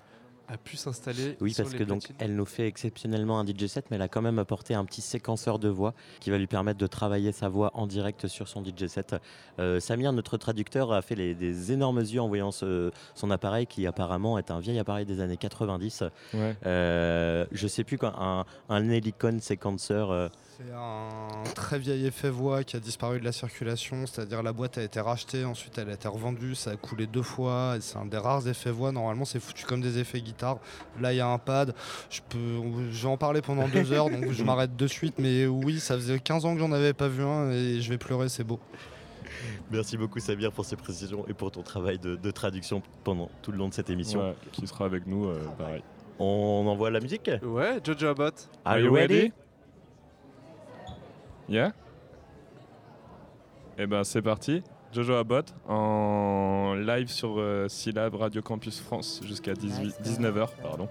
Speaker 10: a pu s'installer.
Speaker 4: Oui,
Speaker 10: sur
Speaker 4: parce
Speaker 10: les
Speaker 4: que donc elle nous fait exceptionnellement un DJ set, mais elle a quand même apporté un petit séquenceur de voix qui va lui permettre de travailler sa voix en direct sur son DJ set. Euh, Samir, notre traducteur, a fait les- des énormes yeux en voyant ce- son appareil qui apparemment est un vieil appareil des années 90.
Speaker 3: Ouais.
Speaker 4: Euh, je sais plus quoi, un, un Helicon séquenceur.
Speaker 21: C'est un très vieil effet voix qui a disparu de la circulation, c'est-à-dire la boîte a été rachetée, ensuite elle a été revendue, ça a coulé deux fois, et c'est un des rares effets voix, normalement c'est foutu comme des effets guitare. Là il y a un pad, je, peux, je vais en parler pendant deux heures, donc je m'arrête de suite, mais oui, ça faisait 15 ans que j'en avais pas vu un, et je vais pleurer, c'est beau.
Speaker 4: Merci beaucoup Samir pour ces précisions et pour ton travail de, de traduction pendant tout le long de cette émission.
Speaker 3: ouais, qui sera avec nous, euh, pareil.
Speaker 4: On envoie la musique?
Speaker 10: Ouais, Jojo Abbott.
Speaker 4: Are you ready?
Speaker 3: Yeah Et ben c'est parti. Jojo Abbott en live sur euh, Syllab Radio Campus France jusqu'à 19h. Pardon.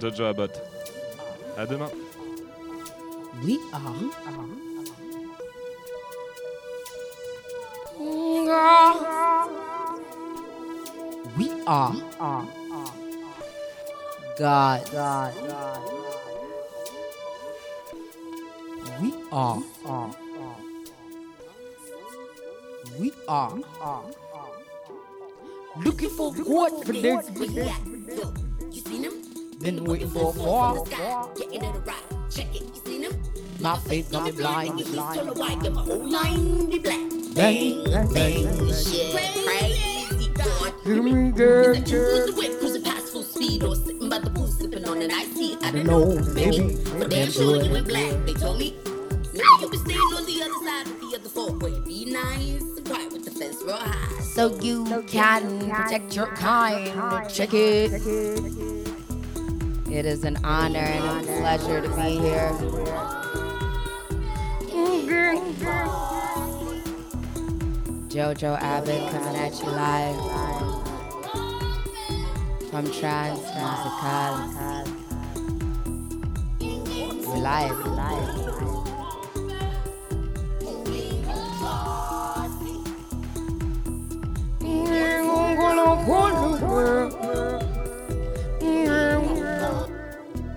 Speaker 3: Jojo Abbott. À demain.
Speaker 31: We are. We are. God. We are. We are. Looking for what for this. You seen him? Then waiting for a war. Getting it right. Check it. You seen him? My face got me blind. Tell her. Get my whole line black. Bang, bang,
Speaker 2: bang. Shit. Crazy.
Speaker 31: Give me that. The or sitting by the pool sipping
Speaker 32: sipping on an iced tea. I don't know, maybe. But damn sure you in black. They told me. Maybe you be staying on the other side of the other four-way. Be nice and quiet with the fence real high.
Speaker 31: So you can protect your kind. Check it. It is an honor and a pleasure to be here. Jojo Abbott coming at you live from Trans Musical. We're live, we're live.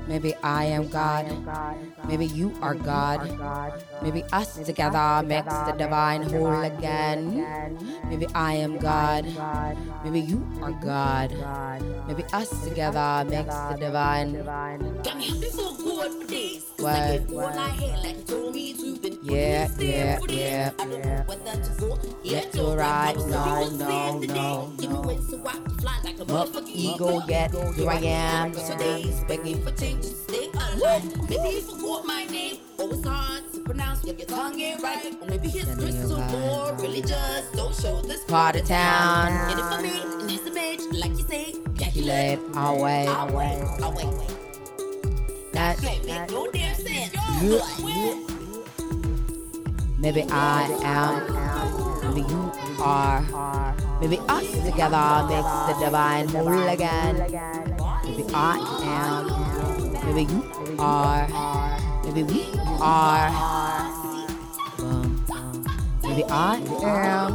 Speaker 31: Maybe I am God. Maybe you are God. Maybe us together makes the divine whole again. Maybe I am God. Maybe you are God. Maybe us together makes the divine.
Speaker 32: Got me happy for good for days.
Speaker 31: What?
Speaker 32: All I had, like you told me to. Been
Speaker 31: Yeah, yeah,
Speaker 32: for days.
Speaker 31: yeah,
Speaker 32: I don't
Speaker 31: yeah.
Speaker 32: know whether to go.
Speaker 31: Left or right? No, no, no,
Speaker 32: Give me wings so I can fly like a
Speaker 31: Up
Speaker 32: motherfucking
Speaker 31: ego, yet here I am.
Speaker 32: So days begging for change to stay alive. Maybe he forgot my name. Oh, it's hard to pronounce. Yeah, your tongue ain't right. Or maybe his crystal ball really just don't show this
Speaker 31: Part of town.
Speaker 32: Get it for me and his image, like you say.
Speaker 31: Calculate our way.
Speaker 32: I'll wait, I'll wait, wait.
Speaker 31: That,
Speaker 32: make no damn sense.
Speaker 31: Maybe I am. Maybe you are. Maybe us together makes the divine whole again. Maybe I am. Maybe you are. Maybe we are. Um, maybe I am.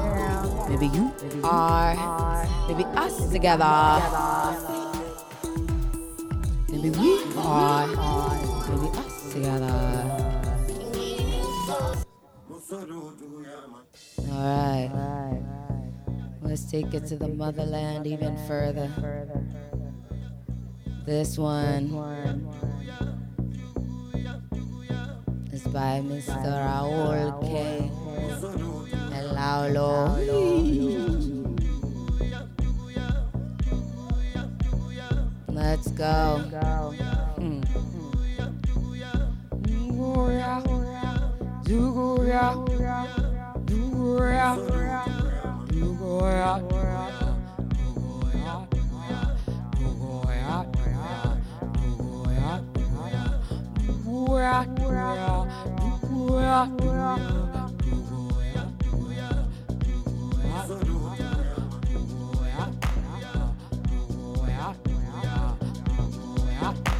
Speaker 31: Maybe you are. Maybe us together. Maybe we are. Maybe us together. All right. Let's take it to the motherland even further. This one one is by Mr. Raul K. El Laulo. Let's go. Hmm.
Speaker 33: Hmm. ya, do ya, do ya, do ya, do ya, do ya, do ya,
Speaker 34: do ya. Yeah.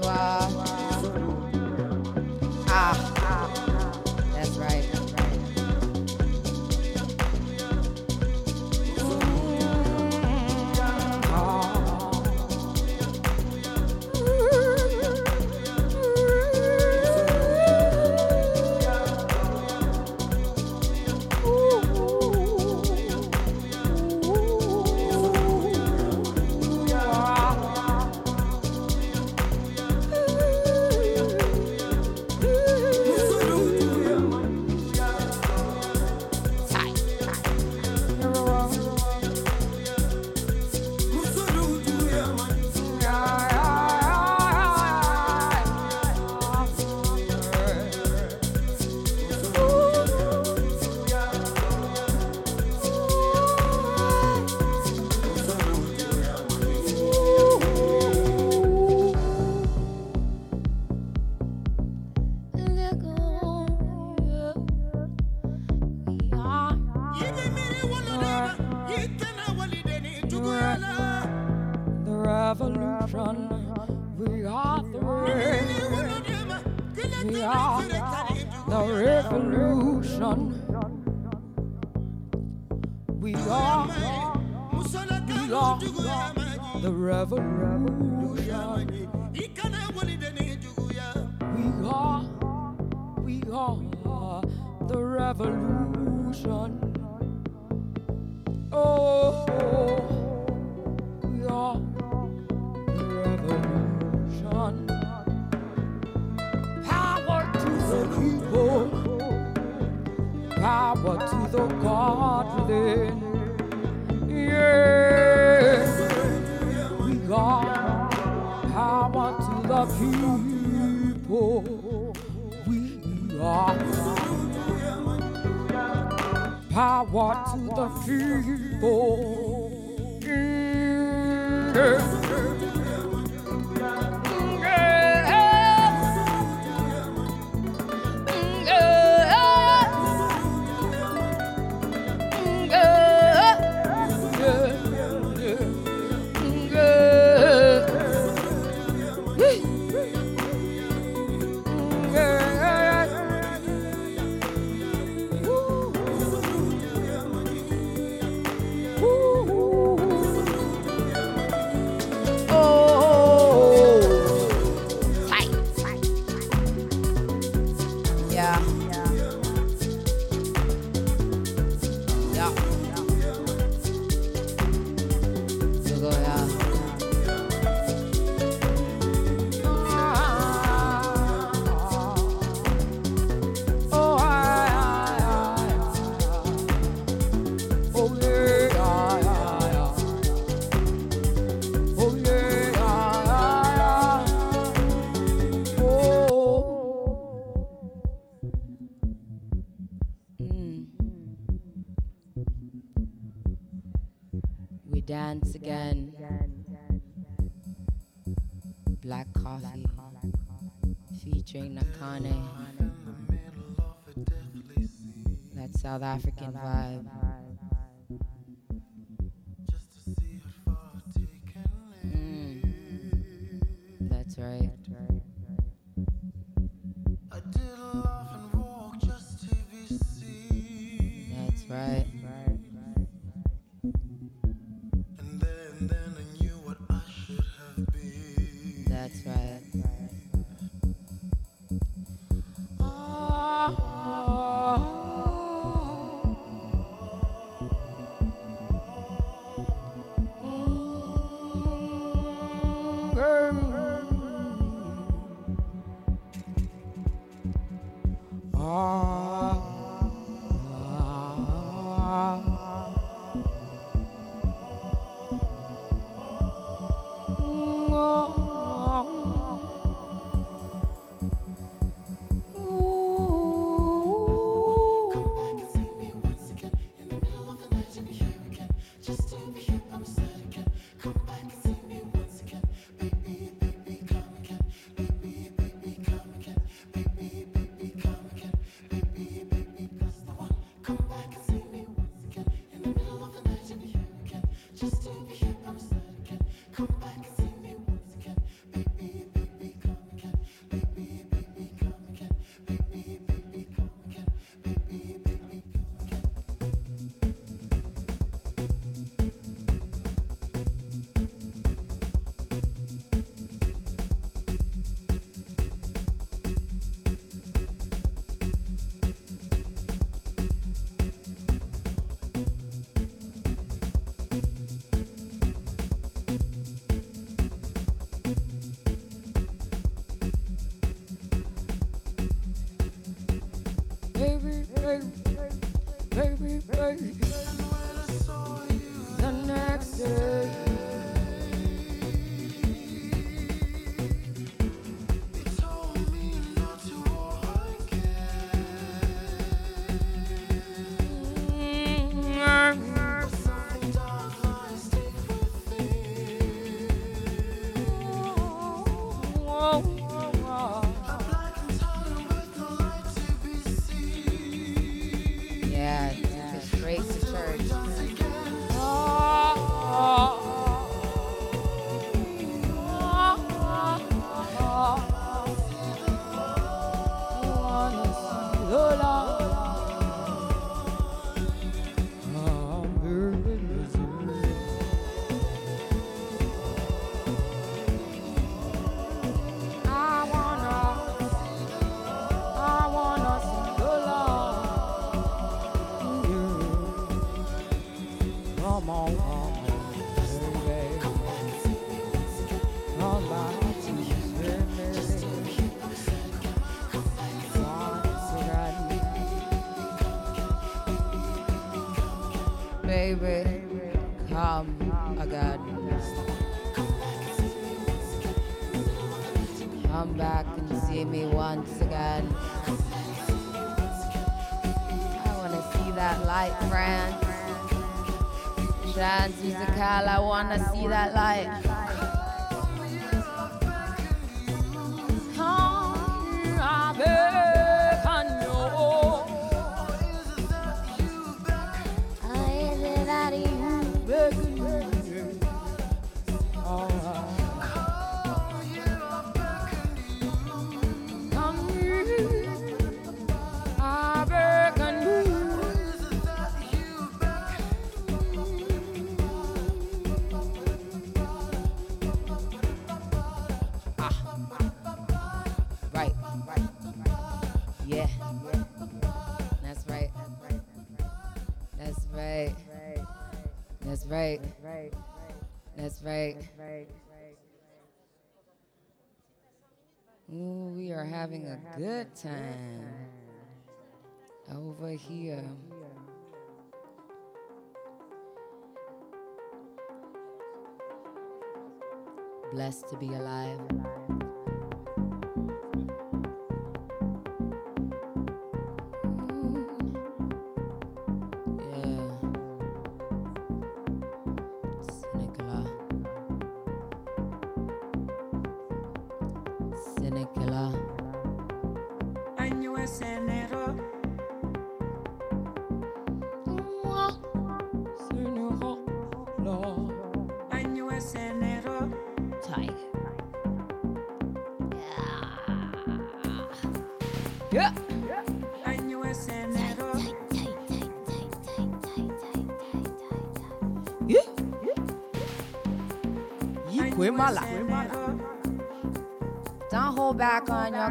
Speaker 34: 哇 that life. That's right. That's right.
Speaker 35: Ooh, we are having a good time over here. Blessed to be alive.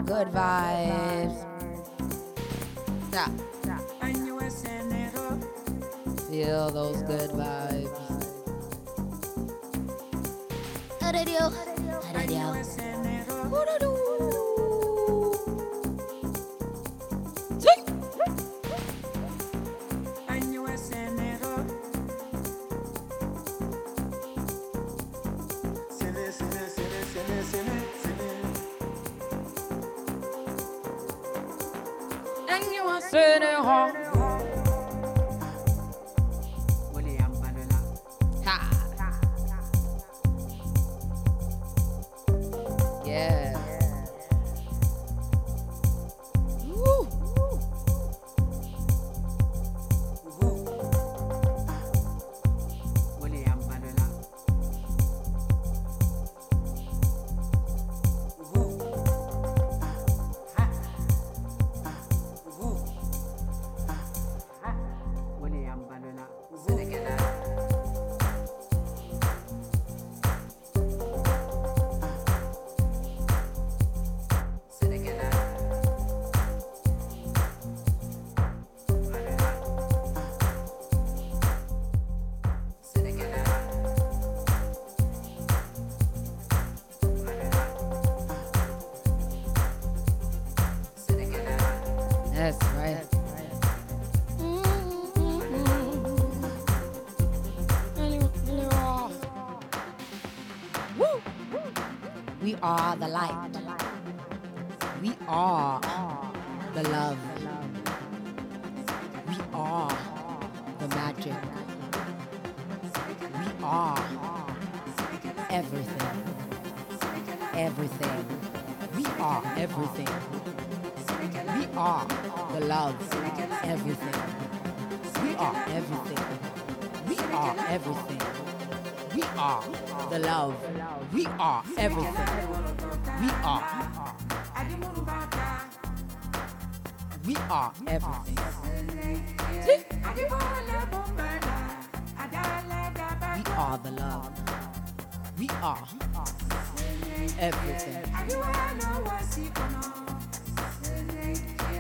Speaker 31: good vibes. are the loves, everything. We are everything. We are everything. We are the love. We are everything. We are. We are everything. We are the love. We are everything.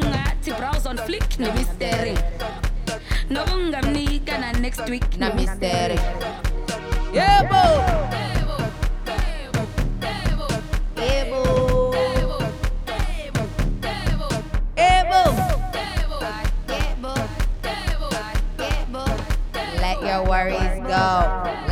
Speaker 35: unga flick ni mystery. Na next week
Speaker 31: na mystery. Yebo! Your worries go.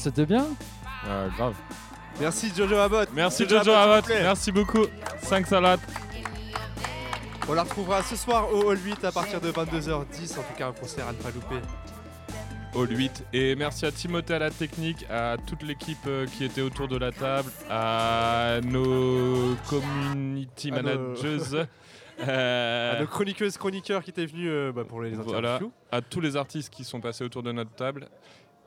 Speaker 36: C'était bien.
Speaker 3: grave.
Speaker 10: Merci Jojo Abbott.
Speaker 3: Merci
Speaker 10: Jojo
Speaker 3: Jojo
Speaker 10: Abbott.
Speaker 3: Merci beaucoup. 5 salades.
Speaker 10: On la retrouvera ce soir au Hall 8 à partir de 22h10. En tout cas, un concert à ne pas louper.
Speaker 3: All 8. Et merci à Timothée à la technique, à toute l'équipe euh, qui était autour de la table, à nos community
Speaker 10: À nos-
Speaker 3: managers. <laughs> euh,
Speaker 10: À nos chroniqueuses, chroniqueurs qui étaient venus euh, bah, pour les
Speaker 3: voilà,
Speaker 10: interviews.
Speaker 3: à tous les artistes qui sont passés autour de notre table.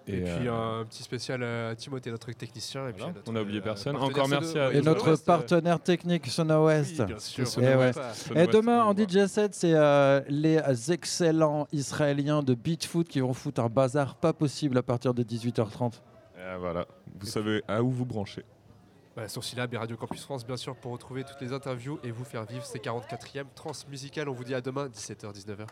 Speaker 10: Et, puis
Speaker 3: euh,
Speaker 10: un petit spécial à Timothée, notre technicien. Et puis notre,
Speaker 3: on a oublié
Speaker 10: euh,
Speaker 3: personne. Encore merci à
Speaker 36: Et notre
Speaker 10: West, euh,
Speaker 36: partenaire technique Sono West.
Speaker 10: Oui, bien sûr.
Speaker 36: Et.
Speaker 10: West.
Speaker 36: Et demain en DJ set, c'est euh, les excellents Israéliens de Beatfoot qui vont foutre un bazar pas possible à partir de 18h30.
Speaker 3: euh, voilà, vous savez à où vous branchez.
Speaker 10: Voilà, sur Syllab et Radio Campus France, bien sûr, pour retrouver toutes les interviews et vous faire vivre ces 44e trans musicales. On vous dit à demain, 17h, 19h.